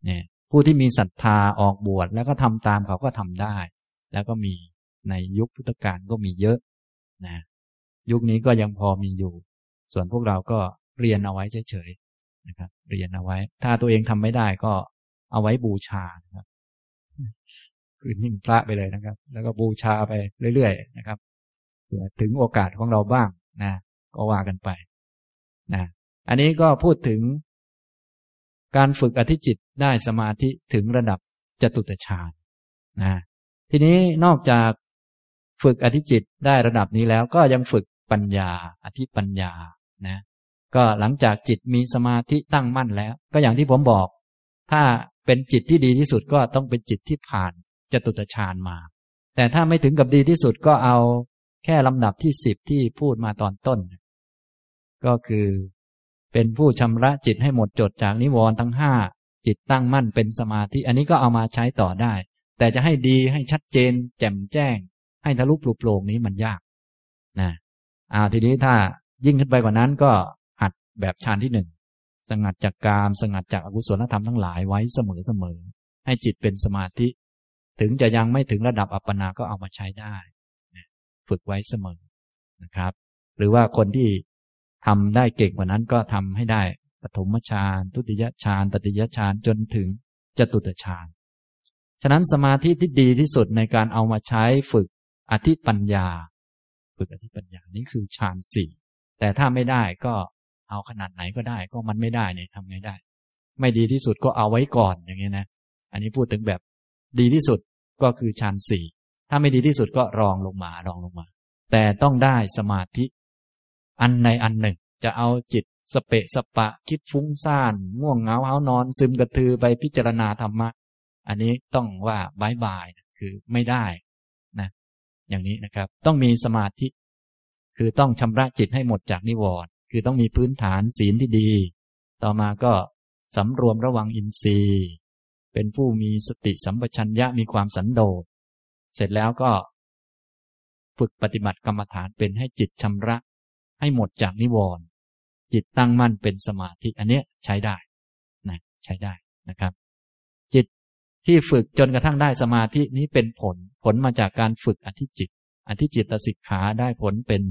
เนี่ยผู้ที่มีศรัทธาออกบวชแล้วก็ทำตามเขาก็ทำได้ แล้วก็มีในยุคพุทธกาลก็มีเยอะนะยุคนี้ก็ยังพอมีอยู่ ส่วนพวกเราก็เรียนเอาไว้เฉยๆนะครับ เรียนเอาไว้ ถ้าตัวเองทำไม่ได้ก็เอาไว้บูชานะครับคือนิ่งพระไปเลยนะครับ แล้วก็บูชาไปเรื่อยๆนะครับเผื่อถึงโอกาสของเราบ้างนะ ก็ว่ากันไปนะ อันนี้ก็พูดถึง การฝึกอธิจิตได้สมาธิถึงระดับจตุตฌานนะทีนี้นอกจากฝึกอธิจิตได้ระดับนี้แล้วก็ยังฝึกปัญญา อธิปัญญานะก็หลังจากจิตมีสมาธิตั้งมั่นแล้ว ก็อย่างที่ผมบอก ถ้าเป็นจิตที่ดีที่สุดก็ต้องเป็นจิตที่ผ่านจตุตฌานมา แต่ถ้าไม่ถึงกับดีที่สุดก็เอาแค่ลำดับที่สิบที่พูดมาตอนต้น ก็คือ เป็นผู้ชำระจิตให้หมดจดจากนิวรณ์ทั้งห้าจิตตั้งมั่นเป็นสมาธิ อันนี้ก็เอามาใช้ต่อได้ แต่จะให้ดีให้ชัดเจน แจ่มแจ้ง ให้ทะลุปลุกโปร่งนี้มันยากนะอ่าทีนี้ถ้ายิ่งขึ้นไปกว่านั้นก็หัดแบบฌานที่หนึ่งสงัดจากกามสงัดจากอกุศลธรรมทั้งหลายไว้เสมอเสมอให้จิตเป็นสมาธิ ถึงจะยังไม่ถึงระดับอัปปนาก็เอามาใช้ได้ ฝึกไว้เสมอนะครับ หรือว่าคนที่ ทำได้เก่งกว่านั้นก็ทำให้ได้ปฐมฌานทุติยฌานตติยฌานจนถึงจตุตฌานฉะนั้นสมาธิที่ดีที่สุดในการเอามาใช้ฝึกอธิปัญญา ฝึกอธิปัญญานี่คือฌานสี่แต่ถ้าไม่ได้ก็เอาขนาดไหนก็ได้ ก็มันไม่ได้เนี่ยทำไงได้ ไม่ดีที่สุดก็เอาไว้ก่อนอย่างนี้นะ อันนี้พูดถึงแบบดีที่สุดก็คือฌานสี่ถ้าไม่ดีที่สุดก็รองลงมารองลงมา แต่ต้องได้สมาธิ อันในอันหนึ่ง จะเอาจิตสเปะสปะคิดฟุ้งซ่านง่วงเหงาเฮานอน ซึมกระทือไปพิจารณาธรรมะ อันนี้ต้องว่าบายบายคือไม่ได้นะอย่างนี้นะครับ ต้องมีสมาธิ คือต้องชำระจิตให้หมดจากนิวรณ์คือต้องมีพื้นฐานศีลที่ดี ต่อมาก็สำรวมระวังอินทรีย์ เป็นผู้มีสติสัมปชัญญะมีความสันโดษเสร็จแล้วก็ ฝึกปฏิบัติกรรมฐานเป็นให้จิตชำระ ให้หมดจากนิวรณ์จิตตั้งมั่นเป็นสมาธิ อันนี้ใช้ได้นะใช้ได้นะครับ จิตที่ฝึกจนกระทั่งได้สมาธินี้เป็นผลผลมาจากการฝึกอธิจิต อธิจิตสิกขาได้ผลเป็น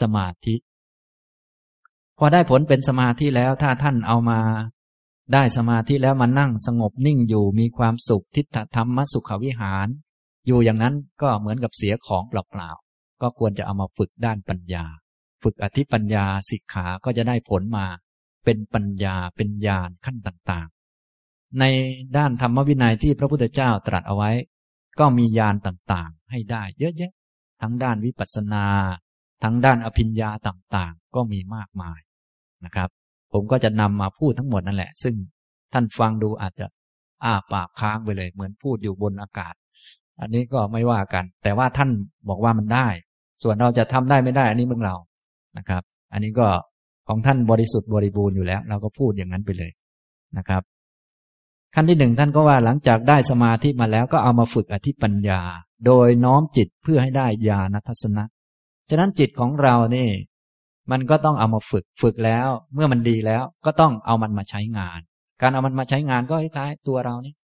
สมาธิ พอได้ผลเป็นสมาธิแล้วถ้าท่านเอามาได้สมาธิแล้วมานั่งสงบนิ่งอยู่มีความสุขทิฏฐธรรมสุขวิหาร อยู่อย่างนั้นก็เหมือนกับเสียของเปล่าๆก็ควรจะเอามาฝึกด้านปัญญา ฝึกอธิปัญญาสิกขาก็จะได้ผลมา เป็นปัญญาเป็นญาณขั้นต่างๆ ในด้านธรรมวินัยที่พระพุทธเจ้าตรัสเอาไว้ ก็มีญาณต่างๆ ให้ได้เยอะแยะ ทั้งด้านวิปัสสนา ทั้งด้านอภิญญาต่างๆ ก็มีมากมายนะครับ ผมก็จะนำมาพูดทั้งหมดนั่นแหละ ซึ่งท่านฟังดูอาจจะอ้าปากค้างไปเลย เหมือนพูดอยู่บนอากาศ อันนี้ก็ไม่ว่ากัน แต่ว่าท่านบอกว่ามันได้ ส่วนเราจะทำได้ไม่ได้ อันนี้มื่อเรา นะครับ อันนี้ก็ของท่านบริสุทธิ์บริบูรณ์อยู่แล้ว เราก็พูดอย่างนั้นไปเลยนะครับ ขั้นที่หนึ่งท่านก็ว่าหลังจากได้สมาธิมาแล้วก็เอามาฝึกอธิปัญญา โดยน้อมจิตเพื่อให้ได้ญาณทัศนะฉะนั้นจิตของเรานี่ มันก็ต้องเอามาฝึกฝึกแล้ว เมื่อมันดีแล้วก็ต้องเอามันมาใช้งาน การเอามันมาใช้งานก็คล้ายๆตัวเรานี่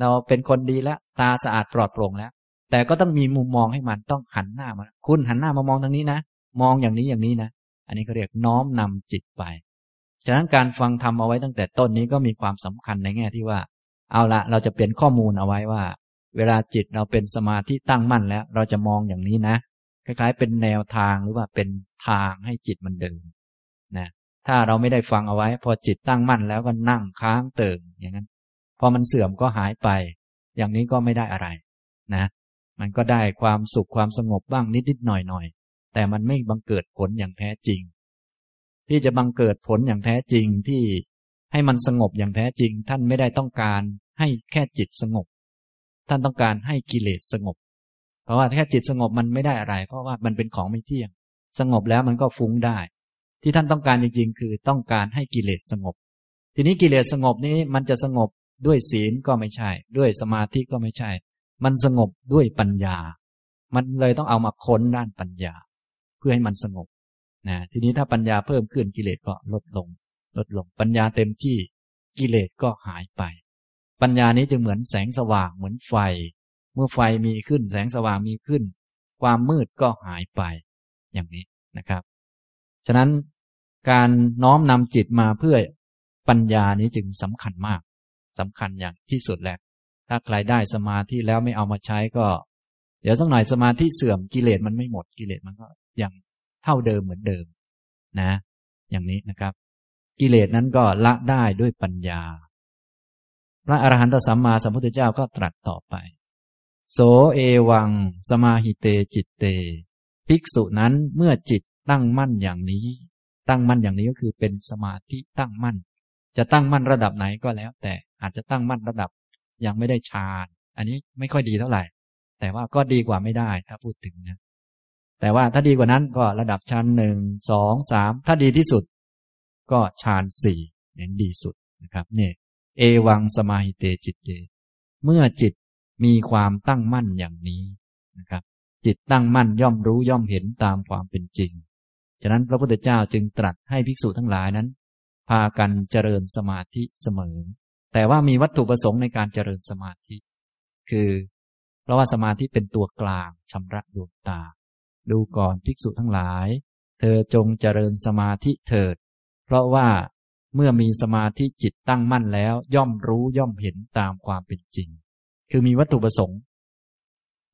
เราเป็นคนดีแล้ว ตาสะอาดปลอดโปร่งแล้ว แต่ก็ต้องมีมุมมองให้มันต้องหันหน้ามา คุณหันหน้ามามองทางนี้นะ มองอย่างนี้อย่างนี้นะ อันนี้เขาเรียกน้อมนำจิตไป ฉะนั้นการฟังธรรมเอาไว้ตั้งแต่ต้นนี้ก็มีความสำคัญในแง่ที่ว่า เอาละเราจะเปลี่ยนข้อมูลเอาไว้ว่า เวลาจิตเราเป็นสมาธิตั้งมั่นแล้ว เราจะมองอย่างนี้นะ คล้ายๆ เป็นแนวทางหรือว่าเป็นทางให้จิตมันเดินนะถ้าเราไม่ได้ฟังเอาไว้ พอจิตตั้งมั่นแล้วก็นั่งค้างเติ่งอย่างนั้น พอมันเสื่อมก็หายไป อย่างนี้ก็ไม่ได้อะไรนะ มันก็ได้ความสุขความสงบบ้างนิดๆหน่อย แต่มันไม่บังเกิดผลอย่างแท้จริง ที่จะบังเกิดผลอย่างแท้จริงที่ให้มันสงบอย่างแท้จริง ท่านไม่ได้ต้องการให้แค่จิตสงบ ท่านต้องการให้กิเลสสงบ เพราะว่าแค่จิตสงบมันไม่ได้อะไร เพราะว่ามันเป็นของไม่เที่ยง สงบแล้วมันก็ฟุ้งได้ ที่ท่านต้องการจริง ๆ คือต้องการให้กิเลสสงบ ทีนี้กิเลสสงบนี้มันจะสงบด้วยศีลก็ไม่ใช่ ด้วยสมาธิก็ไม่ใช่ มันสงบด้วยปัญญา มันเลยต้องเอามาค้นด้านปัญญา พื่อให้มันสงบนะทีนี้ถ้าปัญญาเพิ่มขึ้นกิเลสก็ลดลง ลดลง ปัญญาเต็มที่กิเลสก็หายไป ปัญญานี้จึงเหมือนแสงสว่างเหมือนไฟ เมื่อไฟมีขึ้น แสงสว่างมีขึ้น ความมืดก็หายไป อย่างนี้นะครับ ฉะนั้นการน้อมนำจิตมาเพื่อปัญญานี้จึงสำคัญมากสำคัญอย่างที่สุดแหละ ถ้าใครได้สมาธิแล้วไม่เอามาใช้ก็ เดี๋ยวสักหน่อยสมาธิเสื่อมกิเลสมันไม่หมดกิเลสมันก็ ยังเท่าเดิมเหมือนเดิม นะ อย่างนี้นะครับ กิเลสนั้นก็ละได้ด้วยปัญญา พระอรหันตสัมมาสัมพุทธเจ้าก็ตรัสต่อไป โสเอวัง สมาหิเตจิตเต ภิกษุนั้นเมื่อจิตตั้งมั่นอย่างนี้ ตั้งมั่นอย่างนี้ก็คือเป็นสมาธิตั้งมั่น จะตั้งมั่นระดับไหนก็แล้ว แต่อาจจะตั้งมั่นระดับยังไม่ได้ฌาน อันนี้ไม่ค่อยดีเท่าไหร่ แต่ว่าก็ดีกว่าไม่ได้ถ้าพูดถึงนะ แต่ว่าถ้าดีกว่านั้นก็ระดับชั้นหนึ่งสองสามถ้าดีที่สุด ก็ฌานสี่เน้นดีสุดนะครับเนี่ยเอวังสมาหิเตจิตเต เมื่อจิตมีความตั้งมั่นอย่างนี้นะครับ จิตตั้งมั่นย่อมรู้ย่อมเห็นตามความเป็นจริง ฉะนั้นพระพุทธเจ้าจึงตรัสให้ภิกษุทั้งหลายนั้น พากันเจริญสมาธิเสมอ แต่ว่ามีวัตถุประสงค์ในการเจริญสมาธิ คือ เพราะว่าสมาธิเป็นตัวกลางชำระดวงตา ดูก่อนภิกษุทั้งหลาย เธอจงเจริญสมาธิเถิด เพราะว่าเมื่อมีสมาธิจิตตั้งมั่นแล้ว ย่อมรู้ย่อมเห็นตามความเป็นจริง คือมีวัตถุประสงค์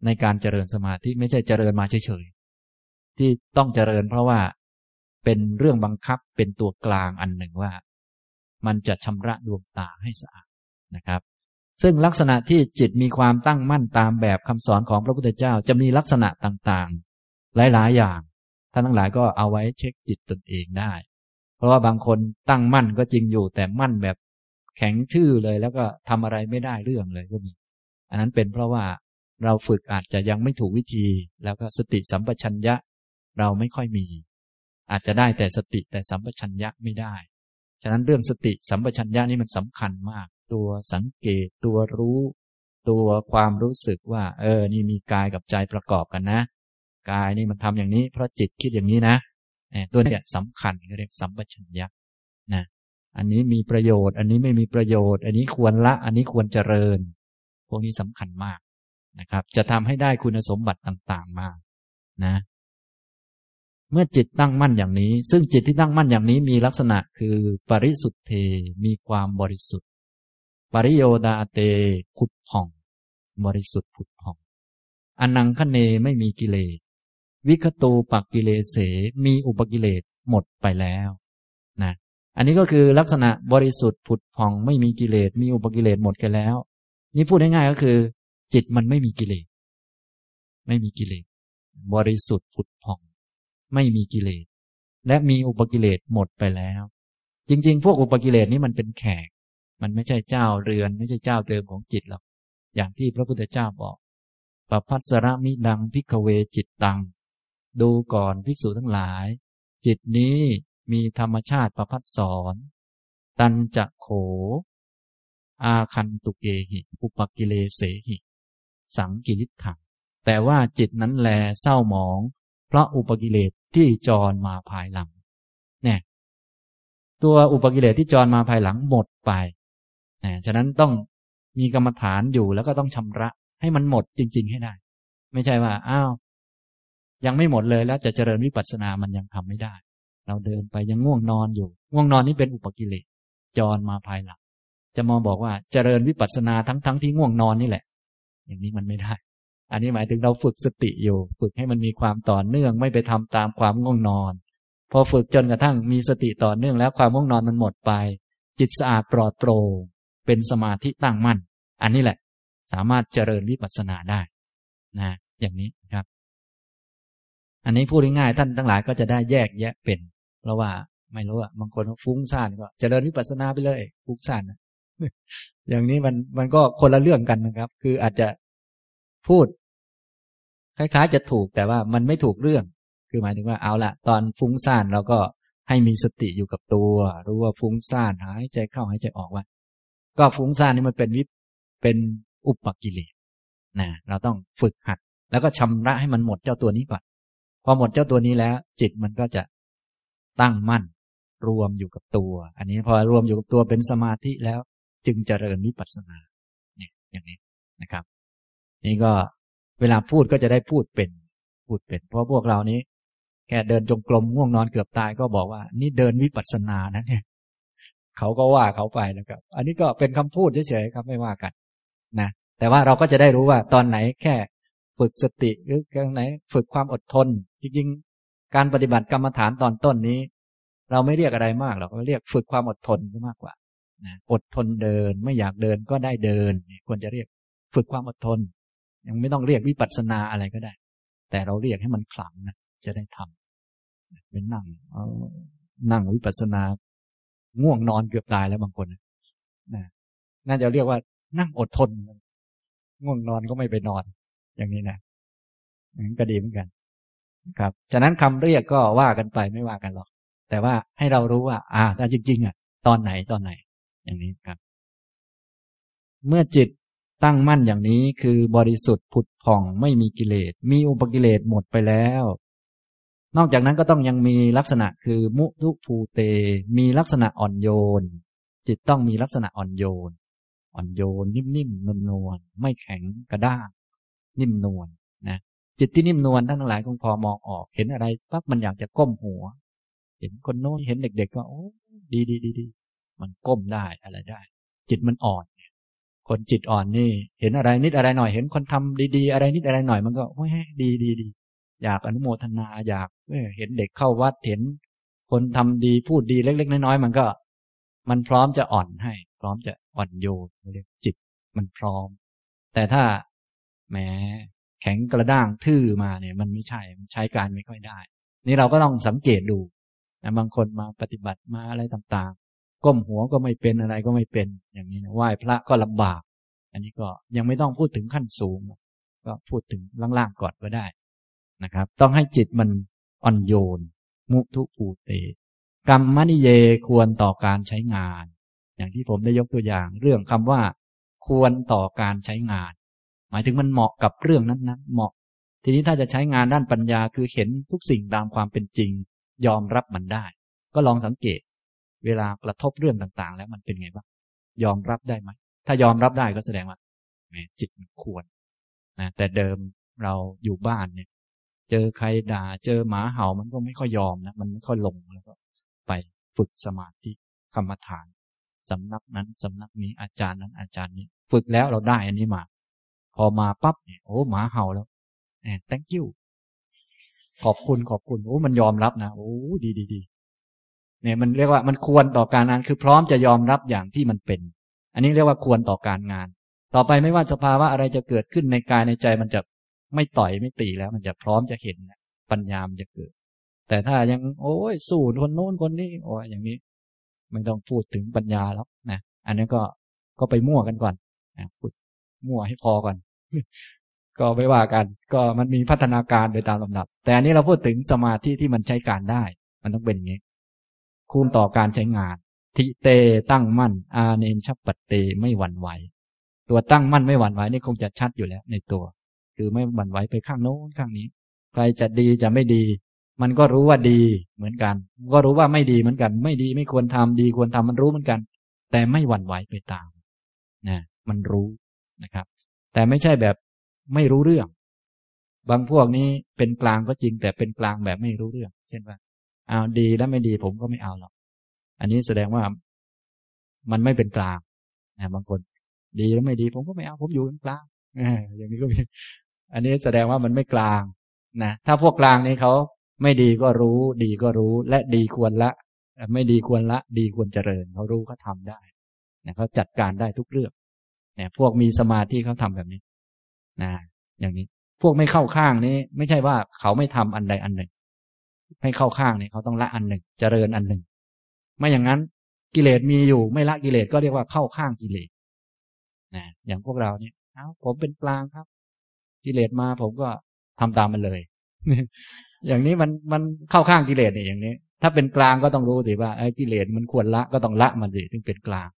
ในการเจริญสมาธิไม่ใช่เจริญมาเฉยๆที่ต้องเจริญเพราะว่าเป็นเรื่องบังคับเป็นตัวกลางอันหนึ่งว่า มันจะชำระดวงตาให้สะอาดนะครับ ซึ่งลักษณะที่จิตมีความตั้งมั่นตามแบบคำสอนของพระพุทธเจ้าจะมีลักษณะต่างๆ หลาย ๆ อย่าง ท่านทั้งหลายก็เอาไว้เช็คจิตตนเองได้ เพราะว่าบางคนตั้งมั่นก็จริงอยู่ แต่มั่นแบบแข็งทื่อเลยแล้วก็ทำอะไรไม่ได้เรื่องเลยก็มี อันนั้นเป็นเพราะว่าเราฝึกอาจจะยังไม่ถูกวิธี แล้วก็สติสัมปชัญญะ เราไม่ค่อยมี อาจจะได้แต่สติแต่สัมปชัญญะไม่ได้ ฉะนั้นเรื่องสติสัมปชัญญะนี่มันสำคัญมาก ตัวสังเกตตัวรู้ ตัวความรู้สึกว่า เออ นี่มีกายกับใจประกอบกันนะ กายนี่มันทำอย่างนี้ เพราะจิตคิดอย่างนี้นะตัวนี้สำคัญเรียกสัมปชัญญะนะอันนี้มีประโยชน์ อันนี้ไม่มีประโยชน์ อันนี้ควรละ อันนี้ควรเจริญ พวกนี้สำคัญมากนะครับ จะทำให้ได้คุณสมบัติต่างๆมานะ เมื่อจิตตั้งมั่นอย่างนี้ ซึ่งจิตที่ตั้งมั่นอย่างนี้มีลักษณะคือปริสุทธเทมีความบริสุทธิ์ ปริโยดาเตผุดผ่อง บริสุทธิ์ผุดผ่องอนังคเนไม่มีกิเลส วิคตูปักกิเลเสมีอุปกิเลสหมดไปแล้วนะอันนี้ก็คือลักษณะบริสุทธิ์ผุดผ่องไม่มีกิเลสมีอุปกิเลสหมดไปแล้ว นี่พูดง่ายๆก็คือ จิตมันไม่มีกิเลสไม่มีกิเลสบริสุทธิ์ผุดผ่อง ไม่มีกิเลสและมีอุปกิเลสหมดไปแล้ว จริง ๆ พวกอุปกิเลสนี้มันเป็นแขก มันไม่ใช่เจ้าเรือน ไม่ใช่เจ้าเดิมของจิตหรอกอย่างที่พระพุทธเจ้าบอกปพัสระมิดังพิกเวจิตตัง ดูก่อนภิกษุทั้งหลาย จิตนี้มีธรรมชาติประพัดสอนตันจะโข อาคันตุเกหิ อุปกิเลเสหิ สังกิริถังแต่ว่าจิตนั้นแลเศร้าหมอง เพราะอุปกิเลสที่จรมาภายหลัง เนี่ย ตัวอุปกิเลสที่จรมาภายหลังหมดไปนะฉะนั้นต้องมีกรรมฐานอยู่แล้วก็ต้องชำระให้มันหมดจริง ๆ ให้ได้ ไม่ใช่ว่า อ้าว ยังไม่หมดเลยแล้วจะเจริญวิปัสสนามันยังทำไม่ได้ เราเดินไปยังง่วงนอนอยู่ ง่วงนอนนี่เป็นอุปกิเลสจรมาภายหลังจะมองบอกว่าเจริญวิปัสสนาทั้งๆทที่ง่วงนอนนี่แหละ อย่างนี้มันไม่ได้ อันนี้หมายถึงเราฝึกสติอยู่ ฝึกให้มันมีความต่อเนื่องไม่ไปทำตามความง่วงนอน พอฝึกจนกระทั่งมีสติต่อเนื่องแล้วความง่วงนอนมันหมดไป จิตสะอาดปลอดโปร่งเป็นสมาธิตั้งมั่น อันนี้แหละ สามารถเจริญวิปัสสนาได้นะอย่างนี้ อันนี้พูดง่ายๆท่านทั้งหลายก็จะได้แยกแยะเป็น เพราะว่าไม่รู้อะบางคนฟุ้งซ่านก็จเจริญวิปัสสนาไปเลยฟุ้งซ่านอย่างนี้มันมันก็คนละเรื่องกันนะครับ คืออาจจะพูด คล้ายๆ จะถูกแต่ว่ามันไม่ถูกเรื่อง คือหมายถึงว่าเอาละตอนฟุ้งซ่านเราก็ให้มีสติอยู่กับตัว รู้ว่าฟุ้งซ่านหายใจเข้าหายใจออกว่า ก็ฟุ้งซ่านนี่มันเป็นวิเป็นอุปกิเลสนะเราต้องฝึกหัด แล้วก็ชำระให้มันหมดเจ้าตัวนี้ก่อน พอหมดเจ้าตัวนี้แล้ว จิตมันก็จะตั้งมั่น รวมอยู่กับตัว อันนี้พอรวมอยู่กับตัวเป็นสมาธิแล้ว จึงเจริญวิปัสสนาเนี่ยอย่างนี้นะครับ นี่ก็เวลาพูดก็จะได้พูดเป็นพูดเป็น เพราะพวกเรานี้ แค่เดินจงกรมง่วงนอนเกือบตายก็บอกว่า นี่เดินวิปัสสนานะเนี่ยเขาก็ว่าเขาไปนะครับ อันนี้ก็เป็นคำพูดเฉยๆครับไม่ว่ากันนะแต่ว่าเราก็จะได้รู้ว่าตอนไหนแค่ฝึกสติหรือตรงไหน ฝึกความอดทน จริงๆ การปฏิบัติกรรมฐานตอนต้นนี้ เราไม่เรียกอะไรมากหรอกเราเรียกฝึกความอดทนมากกว่านะอดทนเดินไม่อยากเดินก็ได้เดิน ควรจะเรียกฝึกความอดทน ยังไม่ต้องเรียกวิปัสสนาอะไรก็ได้ แต่เราเรียกให้มันขลังนะจะได้ทำเป็นนั่งนั่งวิปัสสนาง่วงนอนเกือบตายแล้วบางคนนะน่าจะเรียกว่านั่งอดทน ง่วงนอนก็ไม่ไปนอน อย่างนี้นะนั้นก็ดีเหมือนกัน ครับฉะนั้นคำเรียกก็ว่ากันไปไม่ว่ากันหรอก แต่ว่าให้เรารู้ว่า อ่าแต่จริง ๆ อะ ตอนไหนตอนไหน อย่างนี้ครับ เมื่อจิตตั้งมั่นอย่างนี้คือบริสุทธิ์ผุดผ่องไม่มีกิเลส มีอุปกิเลสหมดไปแล้ว นอกจากนั้นก็ต้องยังมีลักษณะคือมุทุภูเต มีลักษณะอ่อนโยน จิตต้องมีลักษณะอ่อนโยน อ่อนโยน นิ่มๆนวลๆไม่แข็งกระด้าง นิ่มนวลนะ จิตที่นิ่มนวลท่านทั้งหลายคงพอมองออก เห็นอะไรปั๊บมันอยากจะก้มหัว เห็นคนโน้นเห็นเด็ก ๆ ก็โอ้ดีดีดีดีมันก้มได้อะไรได้ จิตมันอ่อน คนจิตอ่อนนี่ เห็นอะไรนิดอะไรหน่อย เห็นคนทำดีๆ อะไรนิดอะไรหน่อย มันก็โอ้ยดีดีดีอยากอนุโมทนาอยากเห็นเด็กเข้าวัดเห็น คนทำดีพูดดีเล็ก ๆ น้อยๆมันก็ มันพร้อมจะอ่อนให้ พร้อมจะอ่อนโยนเรียกจิตมันพร้อม แต่ถ้าแหม แข็งกระด้างทื่อมาเนี่ย มันไม่ใช่มันใช้การไม่ค่อยได้ นี่เราก็ต้องสังเกตดูนะบางคนมาปฏิบัติมาอะไรต่างๆ ก้มหัวก็ไม่เป็นอะไรก็ไม่เป็นอย่างนี้นะไหว้พระก็ลำบาก อันนี้ก็ยังไม่ต้องพูดถึงขั้นสูง ก็พูดถึงล่างๆก่อนก็ได้นะครับ ต้องให้จิตมันอ่อนโยน มุทุปูเตกรรมนิเยควรต่อการใช้งาน อย่างที่ผมได้ยกตัวอย่าง เรื่องคำว่า ควรต่อการใช้งาน หมายถึงมันเหมาะกับเรื่องนั้นนะเหมาะ ทีนี้ถ้าจะใช้งานด้านปัญญาคือเห็นทุกสิ่งตามความเป็นจริง ยอมรับมันได้ ก็ลองสังเกต เวลากระทบเรื่องต่างๆ แล้วมันเป็นไงบ้างยอมรับได้ไหมถ้ายอมรับได้ก็แสดงว่าแหมจิตมันควรนะแต่เดิมเราอยู่บ้านเนี่ย เจอใครด่า เจอหมาเห่ามันก็ไม่ค่อยยอมนะมันไม่ค่อยลงแล้วก็ไปฝึกสมาธิกรรมฐานสำนักนั้นสำนักนี้อาจารย์นั้นอาจารย์นี้ ฝึกแล้วเราได้อันนี้มา พอมาปั๊บเนี่ยโอ้หมาเห่าแล้วแหม thank you ขอบคุณขอบคุณโอ้มันยอมรับนะโอ้ดีดีดีเนี่ยมันเรียกว่ามันควรต่อการงานคือพร้อมจะยอมรับอย่างที่มันเป็น อันนี้เรียกว่าควรต่อการงาน ต่อไปไม่ว่าสภาวะอะไรจะเกิดขึ้นในกายในใจมันจะไม่ต่อยไม่ตีแล้ว มันจะพร้อมจะเห็นปัญญามจะเกิด แต่ถ้ายัง โอ้ยสู้คนโน้นคนนี้โอ้ยอย่างนี้ ไม่ต้องพูดถึงปัญญาแล้วนะอันนี้ก็ก็ไปมั่วกันก่อนนะพูด มั่วให้พอก่อน ก็ไม่ว่ากัน ก็มันมีพัฒนาการโดยตามลำดับ แต่อันนี้เราพูดถึงสมาธิที่มันใช้การได้ มันต้องเป็นอย่างนี้ คูณต่อการใช้งาน ทิเตตั้งมั่น อาเนนชับปัตเตไม่หวั่นไหว ตัวตั้งมั่นไม่หวั่นไหวนี่คงจะชัดอยู่แล้วในตัว คือไม่หวั่นไหวไปข้างโน้นข้างนี้ ใครจะดีจะไม่ดี มันก็รู้ว่าดีเหมือนกัน ก็รู้ว่าไม่ดีเหมือนกัน ไม่ดีไม่ควรทำดีควรทำมันรู้เหมือนกัน แต่ไม่หวั่นไหวไปตามนะมันรู้ นะครับ แต่ไม่ใช่แบบไม่รู้เรื่อง บางพวกนี้เป็นกลางก็จริง แต่เป็นกลางแบบไม่รู้เรื่อง เช่นว่าเอาดีแล้วไม่ดีผมก็ไม่เอาหรอกอันนี้แสดงว่ามันไม่เป็นกลางนะบางคนดีแล้วไม่ดี ผมก็ไม่เอาผมอยู่กลางอย่างนี้ก็มีอันนี้แสดงว่ามันไม่กลางนะถ้าพวกกลางนี้เขาไม่ดีก็รู้ ดีก็รู้ และดีควรละ ไม่ดีควรละ ดีควรเจริญเขารู้เขาทาได้นะเขาจัดการได้ทุกเรื่อง เนี่ยพวกมีสมาธิเขาทำแบบนี้นะอย่างนี้ พวกไม่เข้าข้างนี้ ไม่ใช่ว่าเขาไม่ทำอันใดอันหนึ่ง ให้เข้าข้างเนี่ยเขาต้องละอันหนึ่ง เจริญอันหนึ่ง ไม่อย่างนั้นกิเลสมีอยู่ไม่ละกิเลสก็เรียกว่าเข้าข้างกิเลสนะอย่างพวกเราเนี่ยเอาผมเป็นกลางครับ กิเลสมาผมก็ทำตามมันเลยอย่างนี้มันมันเข้าข้างกิเลสเนี่ยอย่างนี้ ถ้าเป็นกลางก็ต้องรู้สิว่าไอ้กิเลสมันควรละก็ต้องละมันสิถึงเป็นกลาง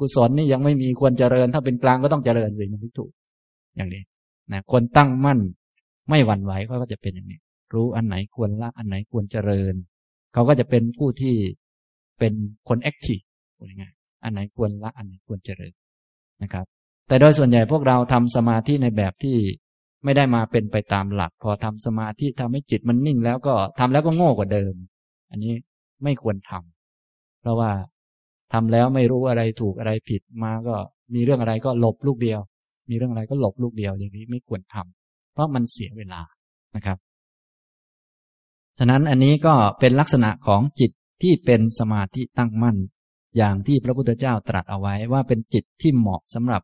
กุศลนี่ยังไม่มีควรเจริญ ถ้าเป็นกลางก็ต้องเจริญสิมันถูก อย่างนี้นะคนตั้งมั่น ไม่หวั่นไหวเขาก็จะเป็นอย่างนี้ รู้อันไหนควรละอันไหนควรเจริญ เขาก็จะเป็นผู้ที่เป็นคน active ยังไงอันไหนควรละอันไหนควรเจริญนะครับ แต่โดยส่วนใหญ่พวกเราทำสมาธิในแบบที่ไม่ได้มาเป็นไปตามหลัก พอทำสมาธิทำให้จิตมันนิ่งแล้วก็ทำแล้วก็โง่กว่าเดิม อันนี้ไม่ควรทำเพราะว่า ทำแล้วไม่รู้อะไรถูกอะไรผิดมาก็มีเรื่องอะไรก็หลบลูกเดียว มีเรื่องอะไรก็หลบลูกเดียวอย่างนี้ไม่ควรทำเพราะมันเสียเวลานะครับ ฉะนั้นอันนี้ก็เป็นลักษณะของจิตที่เป็นสมาธิตั้งมั่น อย่างที่พระพุทธเจ้าตรัสเอาไว้ว่าเป็นจิตที่เหมาะสำหรับ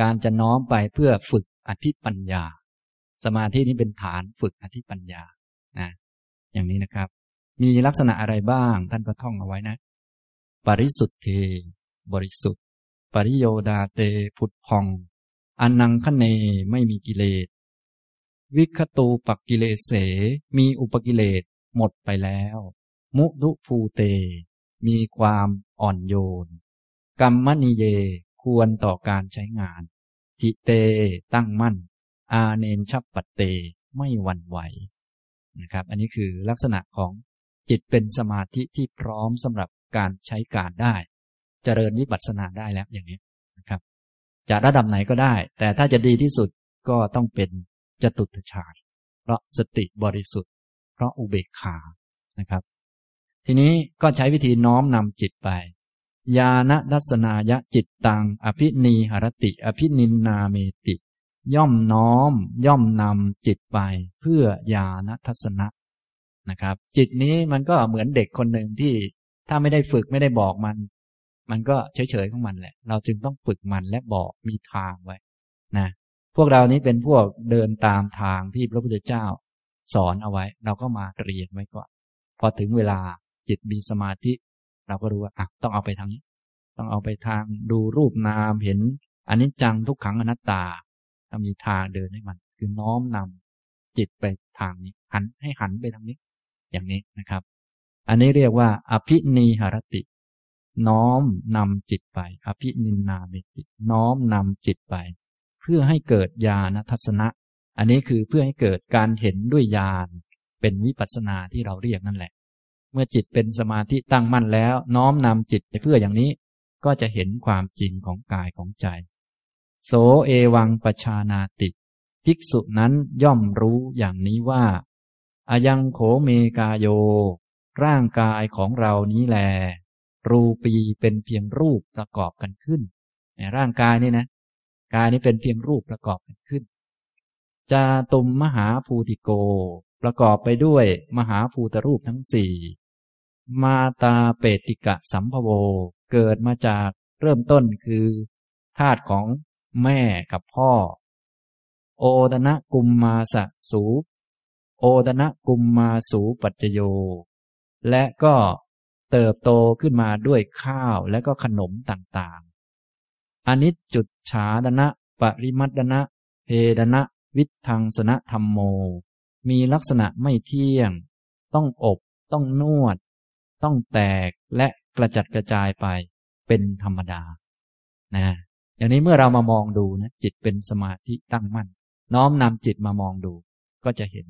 การจะน้อมไปเพื่อฝึกอธิปัญญา สมาธินี้เป็นฐานฝึกอธิปัญญานะอย่างนี้นะครับ มีลักษณะอะไรบ้างท่านก็ท่องเอาไว้นะ ปริสุทธิบริสุทธิ์ ปริโยดาเตผุดพองอันนังคเนไม่มีกิเลส วิคตูปักกิเลเส มีอุปกิเลสหมดไปแล้ว มุดุภูเต มีความอ่อนโยน กรรมนิเยควรต่อการใช้งาน ทิเตตั้งมั่น อาเนนชับปัตเตไม่หวั่นไหวนะครับ อันนี้คือลักษณะของจิตเป็นสมาธิที่พร้อมสำหรับ การใช้การได้ เจริญวิปัสสนาได้แล้วอย่างนี้นะครับจะระดับไหนก็ได้ แต่ถ้าจะดีที่สุดก็ต้องเป็นจตุตฌานเพราะสติบริสุทธิ์ เพราะอุเบกขานะครับ ทีนี้ก็ใช้วิธีน้อมนำจิตไป ญาณดัสนายะจิตตัง อภินีหรติ อภินินนาเมติ ย่อมน้อม ย่อมนำจิตไป เพื่อญาณทัศนะนะครับ จิตนี้มันก็เหมือนเด็กคนหนึ่งที่ ถ้าไม่ได้ฝึกไม่ได้บอกมัน มันก็เฉยๆของมันแหละ เราจึงต้องฝึกมันและบอกมีทางไว้นะพวกเรานี้เป็นพวกเดินตามทางที่พระพุทธเจ้า สอนเอาไว้ เราก็มาเรียนไว้ก่อนพอถึงเวลาจิตมีสมาธิ เราก็รู้ว่าอะต้องเอาไปทางนี้ ต้องเอาไปทางดูรูปนามเห็นอันนี้จังทุกขังอนัตตาถ้ามีทางเดินให้มัน คือน้อมนำจิตไปทางนี้ หันให้หันไปทางนี้ อย่างนี้นะครับ อันนี้เรียกว่า อภินีหรติ น้อมนำจิตไป อภินินนาเมติ น้อมนำจิตไป เพื่อให้เกิดญาณทัศนะ อันนี้คือเพื่อให้เกิดการเห็นด้วยญาณเป็นวิปัสสนาที่เราเรียกนั่นแหละ เมื่อจิตเป็นสมาธิตั้งมั่นแล้ว น้อมนำจิตไปเพื่ออย่างนี้ ก็จะเห็นความจริงของกายของใจ โสเอวังปชานาติภิกษุนั้นย่อมรู้อย่างนี้ว่าอายังโขเมกาโย ร่างกายของเรานี้แล รูปีเป็นเพียงรูปประกอบกันขึ้นในร่างกายนี่นะกายนี้เป็นเพียงรูปประกอบกันขึ้น จาตุมมหาภูติโก ประกอบไปด้วยมหาภูตรูปทั้งสี่มาตาเปติกะสัมภโว เกิดมาจากเริ่มต้นคือธาตุของแม่กับพ่อ โอดนะกุมมาสสู โอดนะกุมมาสูปัจจโย และก็เติบโตขึ้นมาด้วยข้าวและก็ขนมต่างๆ อนิจจุดฉาดนะ ปริมัดนะ เพดนะ วิทังสนะธรรมโม มีลักษณะไม่เที่ยง ต้องอบ ต้องนวด ต้องแตกและกระจัดกระจายไปเป็นธรรมดา นะอย่างนี้เมื่อเรามามองดูนะจิตเป็นสมาธิตั้งมั่น น้อมนำจิตมามองดู ก็จะเห็น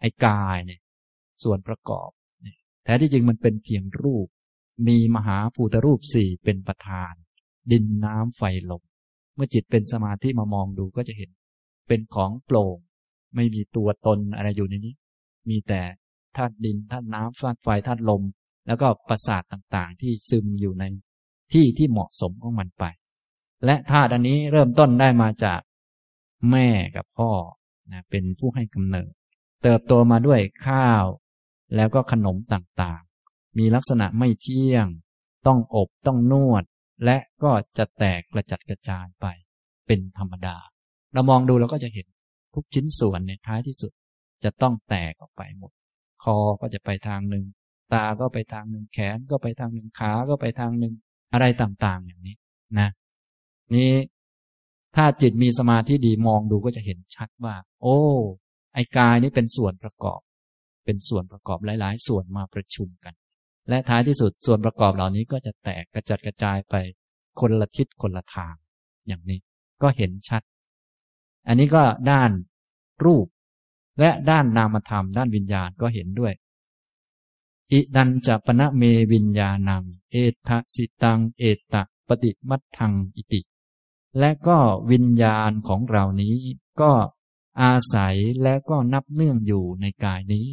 ไอ้กายเนี่ยส่วนประกอบ ท้ที่จริงมันเป็นเพียงรูป มีมหาภูตรูปสี่เป็นประธาน ดินน้ำไฟลม เมื่อจิตเป็นสมาธิมามองดูก็จะเห็น เป็นของโปร่ง ไม่มีตัวตนอะไรอยู่ในนี้ มีแต่ธาตุดินธาตุน้ำธาตุไฟธาตุลม แล้วก็ประสาทต่างๆ ที่ซึมอยู่ในที่ที่เหมาะสมของมันไป และธาตุอันนี้เริ่มต้นได้มาจากแม่กับพ่อนะเป็นผู้ให้กำเนิด เติบโตมาด้วยข้าว แล้วก็ขนมต่างๆ มีลักษณะไม่เที่ยง ต้องอบต้องนวด และก็จะแตกกระจัดกระจายไป เป็นธรรมดา เรามองดูเราก็จะเห็นทุกชิ้นส่วนในท้ายที่สุด จะต้องแตกออกไปหมด คอก็จะไปทางหนึ่ง ตาก็ไปทางหนึ่งแขนก็ไปทางหนึ่งขา ก็ไปทางหนึ่ง อะไรต่างๆ อย่างนี้นะ นี่ถ้าจิตมีสมาธิดีมองดูก็จะเห็นชัดว่า โอ้ ไอ้กายนี้เป็นส่วนประกอบ เป็นส่วนประกอบหลาย ๆ ส่วนมาประชุมกัน และท้ายที่สุดส่วนประกอบเหล่านี้ก็จะแตกกระจัดกระจายไปคนละทิศคนละทาง อย่างนี้ก็เห็นชัด อันนี้ก็ด้านรูป และด้านนามธรรม ด้านวิญญาณก็เห็นด้วยอิดันจะปณะเมวิญญาณัง เอทะสิตัง เอตะปฏิมัตทังอิติ และก็วิญญาณของเรานี้ก็อาศัยและก็นับเนื่องอยู่ในกายนี้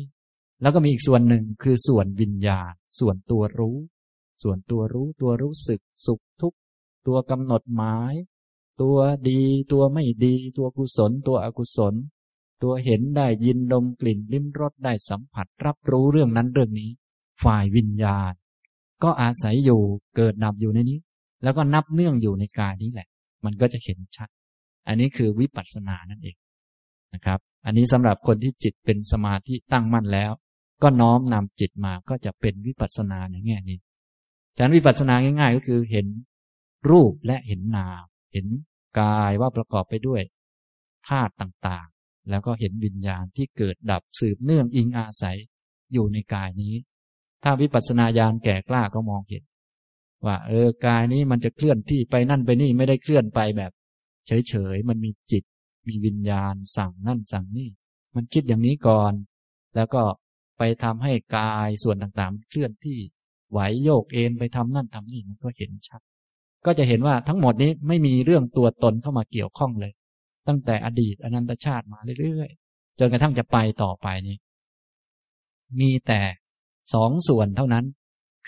แล้วก็มีอีกส่วนหนึ่งคือส่วนวิญญาณ ส่วนตัวรู้ ส่วนตัวรู้ตัวรู้สึกสุขทุกข์ตัวกำหนดหมาย ตัวดีตัวไม่ดี ตัวกุศล ตัวอกุศล ตัวเห็นได้ยินดมกลิ่นลิ้มรสได้สัมผัสรับรู้เรื่องนั้นเรื่องนี้ ฝ่ายวิญญาณ ก็อาศัยอยู่เกิดดับอยู่ในนี้ แล้วก็นับเนื่องอยู่ในกายนี้แหละ มันก็จะเห็นชัด อันนี้คือวิปัสสนานั่นเองนะครับ อันนี้สำหรับคนที่จิตเป็นสมาธิตั้งมั่นแล้ว ก็น้อมนำจิตมาก็จะเป็นวิปัสสนาในแง่นี้ฉะนั้นวิปัสสนาง่าย ๆ ก็คือเห็นรูปและเห็นนาม เห็นกายว่าประกอบไปด้วยธาตุต่างๆ แล้วก็เห็นวิญญาณที่เกิดดับสืบเนื่องอิงอาศัยอยู่ในกายนี้ ถ้าวิปัสสนาญาณแก่กล้าก็มองเห็น ว่าเออกายนี้มันจะเคลื่อนที่ไปนั่นไปนี่ไม่ได้เคลื่อนไปแบบ เฉยๆมันมีจิต มีวิญญาณสั่งนั่นสั่งนี่ มันคิดอย่างนี้ก่อน แล้วก็ ไปทำให้กายส่วนต่างๆ เคลื่อนที่ไหวโยกเอ็นไปทำนั่นทำนี่มันก็เห็นชัด ก็จะเห็นว่าทั้งหมดนี้ไม่มีเรื่องตัวตนเข้ามาเกี่ยวข้องเลย ตั้งแต่อดีตอนันตชาติมาเรื่อยๆ จนกระทั่งจะไปต่อไปนี้ มีแต่สองส่วนเท่านั้น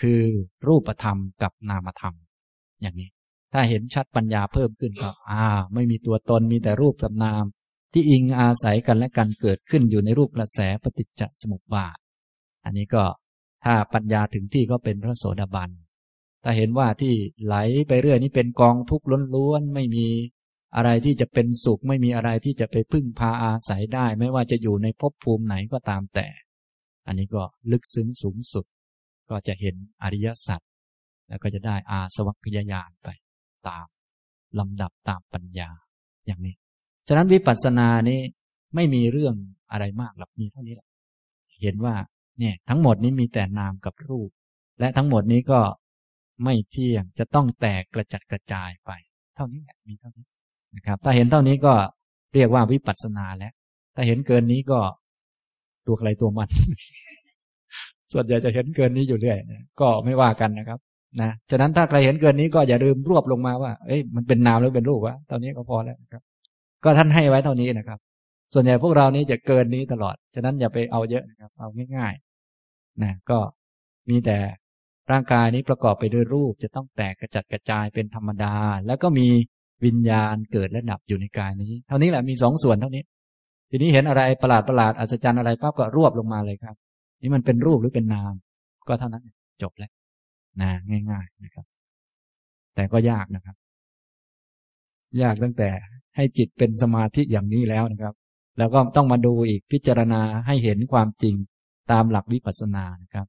คือรูปธรรมกับนามธรรม อย่างนี้ ถ้าเห็นชัดปัญญาเพิ่มขึ้นก็อ่า ไม่มีตัวตนมีแต่รูปกับนาม ที่อิงอาศัยกันและกันเกิดขึ้นอยู่ในรูปกระแสปฏิจจสมุปบาท อันนี้ก็ถ้าปัญญาถึงที่ก็เป็นพระโสดาบัน ถ้าเห็นว่าที่ไหลไปเรื่อยนี้เป็นกองทุกข์ล้วนๆ ไม่มีอะไรที่จะเป็นสุข ไม่มีอะไรที่จะไปพึ่งพาอาศัยได้ ไม่ว่าจะอยู่ในภพภูมิไหนก็ตามแต่ อันนี้ก็ลึกซึ้งสูงสุด ก็จะเห็นอริยสัจ แล้วก็จะได้อาสวัคยายานไปตามลำดับตามปัญญาอย่างนี้ ฉะนั้นวิปัสสนานี้ไม่มีเรื่องอะไรมากหรอกมีเท่านี้แหละเห็นว่าเนี่ยทั้งหมดนี้มีแต่นามกับรูป และทั้งหมดนี้ก็ไม่เที่ยงจะต้องแตกกระจัดกระจายไป เท่านี้แหละมีเท่านี้นะครับ ถ้าเห็นเท่านี้ก็เรียกว่าวิปัสสนาแล้ว ถ้าเห็นเกินนี้ก็ตัวใครตัวมัน ส่วนใหญ่จะเห็นเกินนี้อยู่เรื่อยก็ไม่ว่ากันนะครับนะฉะนั้นถ้าใครเห็นเกินนี้ก็อย่าลืมรวบลงมาว่า เอ้ยมันเป็นนามหรือเป็นรูปวะตอนนี้ก็พอแล้วนะครับ ก็ท่านให้ไว้เท่านี้นะครับ ส่วนใหญ่พวกเรานี้จะเกินนี้ตลอด ฉะนั้นอย่าไปเอาเยอะนะครับ เอาง่ายๆนะก็มีแต่ร่างกายนี้ประกอบไปด้วยรูปจะต้องแตกกระจัดกระจายเป็นธรรมดา แล้วก็มีวิญญาณเกิดและดับอยู่ในกายนี้ เท่านี้แหละมีสองส่วนเท่านี้ ทีนี้เห็นอะไรประหลาดประหลาดอัศจรรย์อะไรปั๊บก็รวบลงมาเลยครับ นี่มันเป็นรูปหรือเป็นนาม ก็เท่านั้นจบแล้วนะง่าย ๆนะครับ แต่ก็ยากนะครับ ยากตั้งแต่ ให้จิตเป็นสมาธิอย่างนี้แล้วนะครับ แล้วก็ต้องมาดูอีกพิจารณาให้เห็นความจริงตามหลักวิปัสสนานะครับ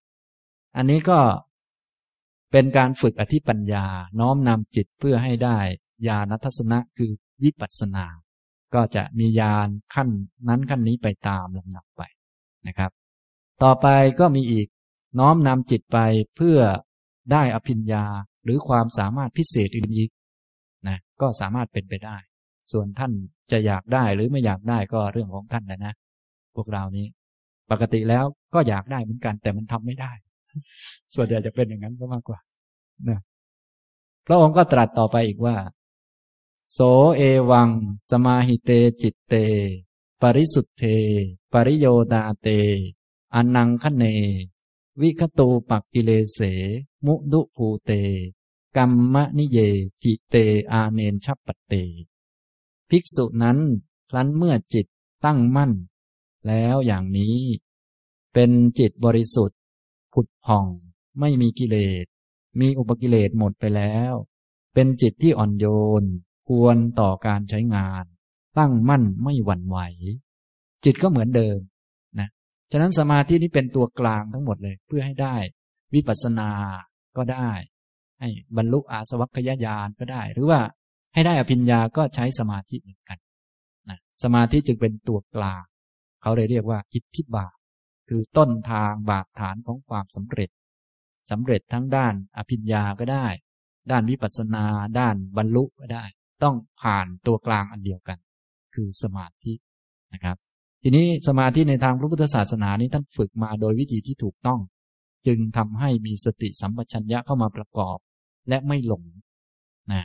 อันนี้ก็เป็นการฝึกอธิปัญญาน้อมนำจิตเพื่อให้ได้ญาณทัศนะคือวิปัสสนา ก็จะมีญาณขั้นนั้นขั้นนี้ไปตามลำดับไปนะครับ ต่อไปก็มีอีกน้อมนำจิตไปเพื่อได้อภิญญาหรือความสามารถพิเศษอื่นอีกนะก็สามารถเป็นไปได้ ส่วนท่านจะอยากได้หรือไม่อยากได้ก็เรื่องของท่านนะนะพวกเรานี้ ปกติแล้วก็อยากได้เหมือนกัน แต่มันทำไม่ได้ ส่วนใหญ่จะเป็นอย่างนั้นก็มากกว่านะพระองค์ก็ตรัสต่อไปอีกว่า โสเอวัง สมาหิเตจิตเต ปริสุทเธ ปริโยทาเตอนังคเณ วิคตูปักกิเลเส มุทุภูเต กัมมะนิเย ฐิเตอาเนญชัปปัตเต ภิกษุนั้นครั้นเมื่อจิตตั้งมั่น แล้วอย่างนี้ เป็นจิตบริสุทธิ์ผุดผ่อง ไม่มีกิเลส มีอุปกิเลสหมดไปแล้ว เป็นจิตที่อ่อนโยน ควรต่อการใช้งาน ตั้งมั่นไม่หวั่นไหว จิตก็เหมือนเดิมนะฉะนั้นสมาธินี้เป็นตัวกลางทั้งหมดเลย เพื่อให้ได้ วิปัสสนาก็ได้ ให้บรรลุอาสวัคยญาณก็ได้ หรือว่า ให้ได้อภิญญาก็ใช้สมาธิเหมือนกันนะสมาธิจึงเป็นตัวกลางเขาเลยเรียกว่าอิทธิบาทคือต้นทางบาดฐานของความสำเร็จสำเร็จทั้งด้านอภิญญาก็ได้ ด้านวิปัสสนา ด้านบรรลุก็ได้ ต้องผ่านตัวกลางอันเดียวกัน คือสมาธินะครับ ทีนี้สมาธิในทางพระพุทธศาสนานี้ท่านฝึกมาโดยวิธีที่ถูกต้อง จึงทำให้มีสติสัมปชัญญะเข้ามาประกอบ และไม่หลงนะ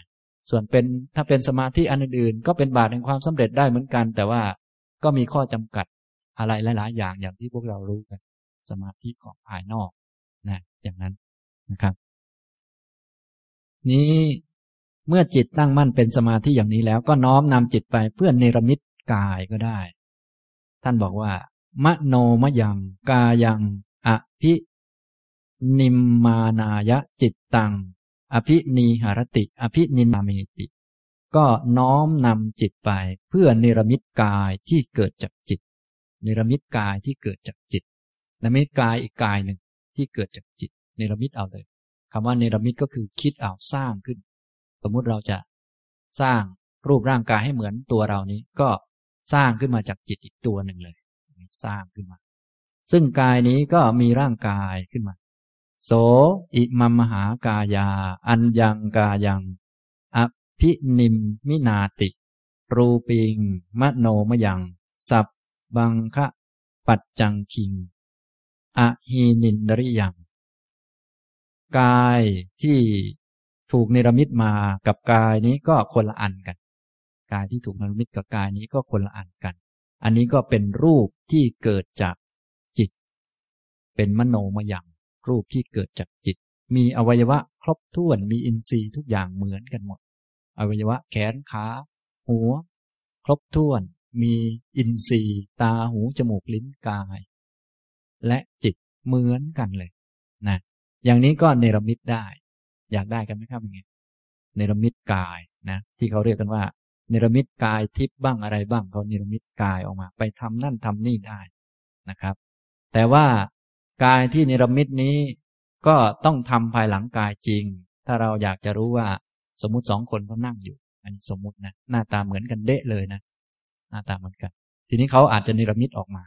ส่วนเป็นถ้าเป็นสมาธิอันอื่นๆ ก็เป็นบาตแห่งความสำเร็จได้เหมือนกัน แต่ว่าก็มีข้อจำกัดอะไรหลาย ๆ อย่างอย่างที่พวกเรารู้กัน สมาธิของภายนอกนะอย่างนั้นนะครับ นี้เมื่อจิตตั้งมั่นเป็นสมาธิอย่างนี้แล้ว ก็น้อมนำจิตไปเพื่อเนรมิตกายก็ได้ ท่านบอกว่ามโนมยังกายังอภินิมมานายะจิตตัง อภินีหารติ อภินินาเมติ ก็น้อมนำจิตไปเพื่อเนรมิตกายที่เกิดจากจิต เนรมิตกายที่เกิดจากจิตเนรมิตกายอีกกายหนึ่งที่เกิดจากจิต เนรมิตเอาเลยคำว่าเนรมิตก็คือคิดเอาสร้างขึ้น สมมุติเราจะสร้างรูปร่างกายให้เหมือนตัวเรานี้ก็สร้างขึ้นมาจากจิตอีกตัวหนึ่งเลย สร้างขึ้นมา ซึ่งกายนี้ก็มีร่างกายขึ้นมา โสอิมัมมหากายา อัญญังกายังอภินิมมินาติ รูปิง มโนมยัง สับบังคะปัจจังคิง อหีนินริยังกายที่ถูกเนรมิตมากับกายนี้ก็คนละอันกัน กายที่ถูกเนรมิตกับกายนี้ก็คนละอันกัน อันนี้ก็เป็นรูปที่เกิดจากจิต เป็นมโนมยัง รูปที่เกิดจากจิต มีอวัยวะครบถ้วนมีอินทรีย์ทุกอย่างเหมือนกันหมด อวัยวะแขนขา หัว ครบถ้วน มีอินทรีย์ ตาหูจมูกลิ้นกาย และจิตเหมือนกันเลยนะอย่างนี้ก็เนรมิตได้ อยากได้กันไหมครับอย่างนี้เนรมิตกายนะที่เขาเรียกกันว่า เนรมิตกายทิพย์บ้างอะไรบ้างเขาเนรมิตกายออกมา ไปทำนั่นทำนี่ได้นะครับ แต่ว่า กายที่เนรมิตนี้ก็ต้องทำภายหลังกายจริง ถ้าเราอยากจะรู้ว่าสมมุติสองคนเขานั่งอยู่ อันนี้สมมุตินะหน้าตาเหมือนกันเดะเลยนะ หน้าตาเหมือนกัน ทีนี้เขาอาจจะเนรมิตออกมา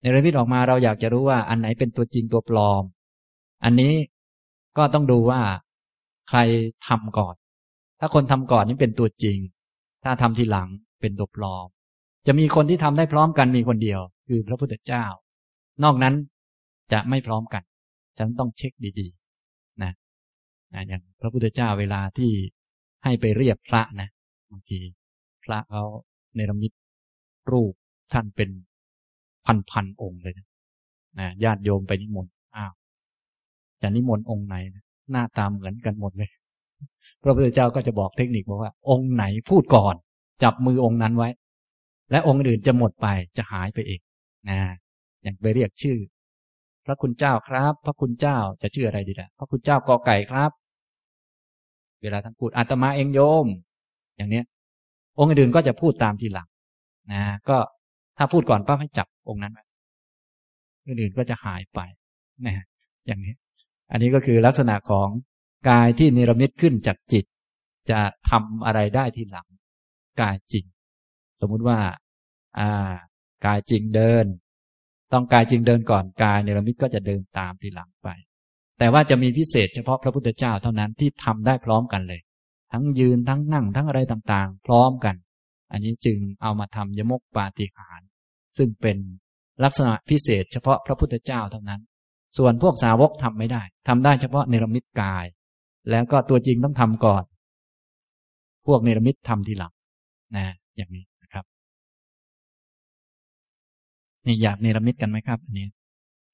เนรมิตออกมาเราอยากจะรู้ว่าอันไหนเป็นตัวจริงตัวปลอม อันนี้ก็ต้องดูว่าใครทำก่อน ถ้าคนทำก่อนนี่เป็นตัวจริง ถ้าทำทีหลังเป็นตัวปลอม จะมีคนที่ทำได้พร้อมกันมีคนเดียว คือพระพุทธเจ้า นอกนั้น จะไม่พร้อมกันฉันต้องเช็คดีๆนะนะอย่างพระพุทธเจ้าเวลาที่ให้ไปเรียกพระนะบางทีพระเขาเนรมิตรูปท่านเป็นพันๆองค์เลยนะนะญาติโยมไปนิมนต์อ้าวจะนิมนต์องค์ไหนหน้าตามเหมือนกันหมดเลยพระพุทธเจ้าก็จะบอกเทคนิคบอกว่า องค์ไหนพูดก่อน จับมือองค์นั้นไว้ และองค์อื่นจะหมดไปจะหายไปเองนะอย่างไปเรียกชื่อ พระคุณเจ้าครับ พระคุณเจ้าจะชื่ออะไรดีล่ะ พระคุณเจ้ากอไก่ครับ เวลาท่านพูดอาตมาเองโยม อย่างเนี้ย องค์อื่นก็จะพูดตามทีหลังนะ ก็ถ้าพูดก่อนป้าให้จับองค์นั้นไว้อื่นก็จะหายไปนะอย่างนี้ อันนี้ก็คือลักษณะของกายที่นิรมิตขึ้นจากจิต จะทำอะไรได้ทีหลัง กายจริง สมมุติว่า อ่า กายจริงเดิน ต้องกายจริงเดินก่อนกายเนรมิตก็จะเดินตามทีหลังไป แต่ว่าจะมีพิเศษเฉพาะพระพุทธเจ้าเท่านั้นที่ทำได้พร้อมกันเลย ทั้งยืนทั้งนั่งทั้งอะไรต่างๆ พร้อมกัน อันนี้จึงเอามาทำยมกปาฏิหารซึ่งเป็นลักษณะพิเศษเฉพาะพระพุทธเจ้าเท่านั้น ส่วนพวกสาวกทำไม่ได้ทำได้เฉพาะเนรมิตกาย แล้วก็ตัวจริงต้องทำก่อน พวกเนรมิตทำทีหลังนะ อย่างนี้ นี่อยากเนรมิตกันไหมครับ อันนี้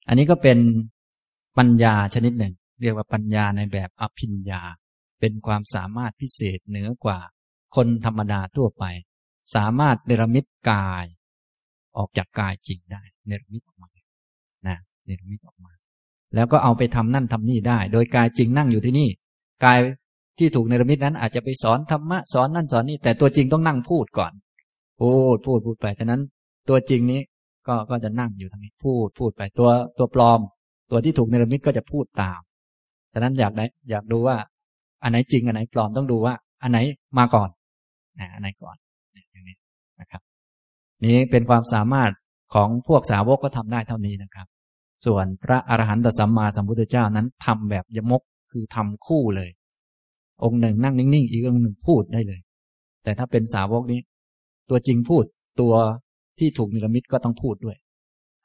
อันนี้ก็เป็นปัญญาชนิดหนึ่ง เรียกว่าปัญญาในแบบอภิญญา เป็นความสามารถพิเศษเหนือกว่า คนธรรมดาทั่วไป สามารถเนรมิตกาย ออกจากกายจริงได้ เนรมิตออกมานะเนรมิตออกมา แล้วก็เอาไปทำนั่นทำนี่ได้ โดยกายจริงนั่งอยู่ที่นี่ กายที่ถูกเนรมิตนั้นอาจจะไปสอนธรรมะสอนนั่นสอนนี่แต่ตัวจริงต้องนั่งพูดก่อนพูดพูดพูดไปฉะนั้น ตัวจริงนี้ ก็ก็จะนั่งอยู่ทางนี้พูดพูดไปตัวตัวปลอม ตัวที่ถูกเนรมิตก็จะพูดตาม ฉะนั้นอยากได้อยากดูว่า อันไหนจริงอันไหนปลอมต้องดูว่า อันไหนมาก่อนนะอันไหนก่อนอย่างนี้นะครับ นี้เป็นความสามารถของพวกสาวกก็ทำได้เท่านี้นะครับ ส่วนพระอรหันตสัมมาสัมพุทธเจ้านั้นทำแบบยมกคือทำคู่เลย องค์หนึ่งนั่งนิ่งๆ อีกองค์หนึ่งพูดได้เลย แต่ถ้าเป็นสาวกนี้ ตัวจริงพูดตัว ที่ถูกนิรมิตก็ต้องพูดด้วย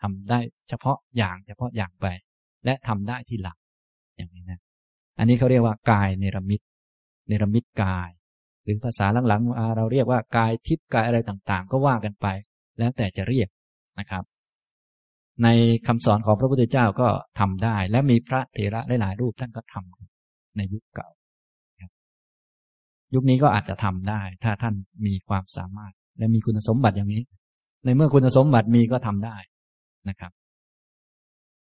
ทำได้เฉพาะอย่างเฉพาะอย่างไป และทำได้ที่หลังอย่างนี้นะ อันนี้เขาเรียกว่ากายเนรมิตเนรมิตกาย หรือภาษาหลังๆเราเรียกว่ากายทิพย์กายอะไรต่างๆ ก็ว่ากันไป แล้วแต่จะเรียกนะครับ ในคำสอนของพระพุทธเจ้าก็ทำได้ และมีพระเถระหลายๆรูปท่านก็ทำในยุคเก่ายุคนี้ก็อาจจะทำได้ ถ้าท่านมีความสามารถ และมีคุณสมบัติอย่างนี้ ในเมื่อคุณสมบัติมีก็ทำได้นะครับ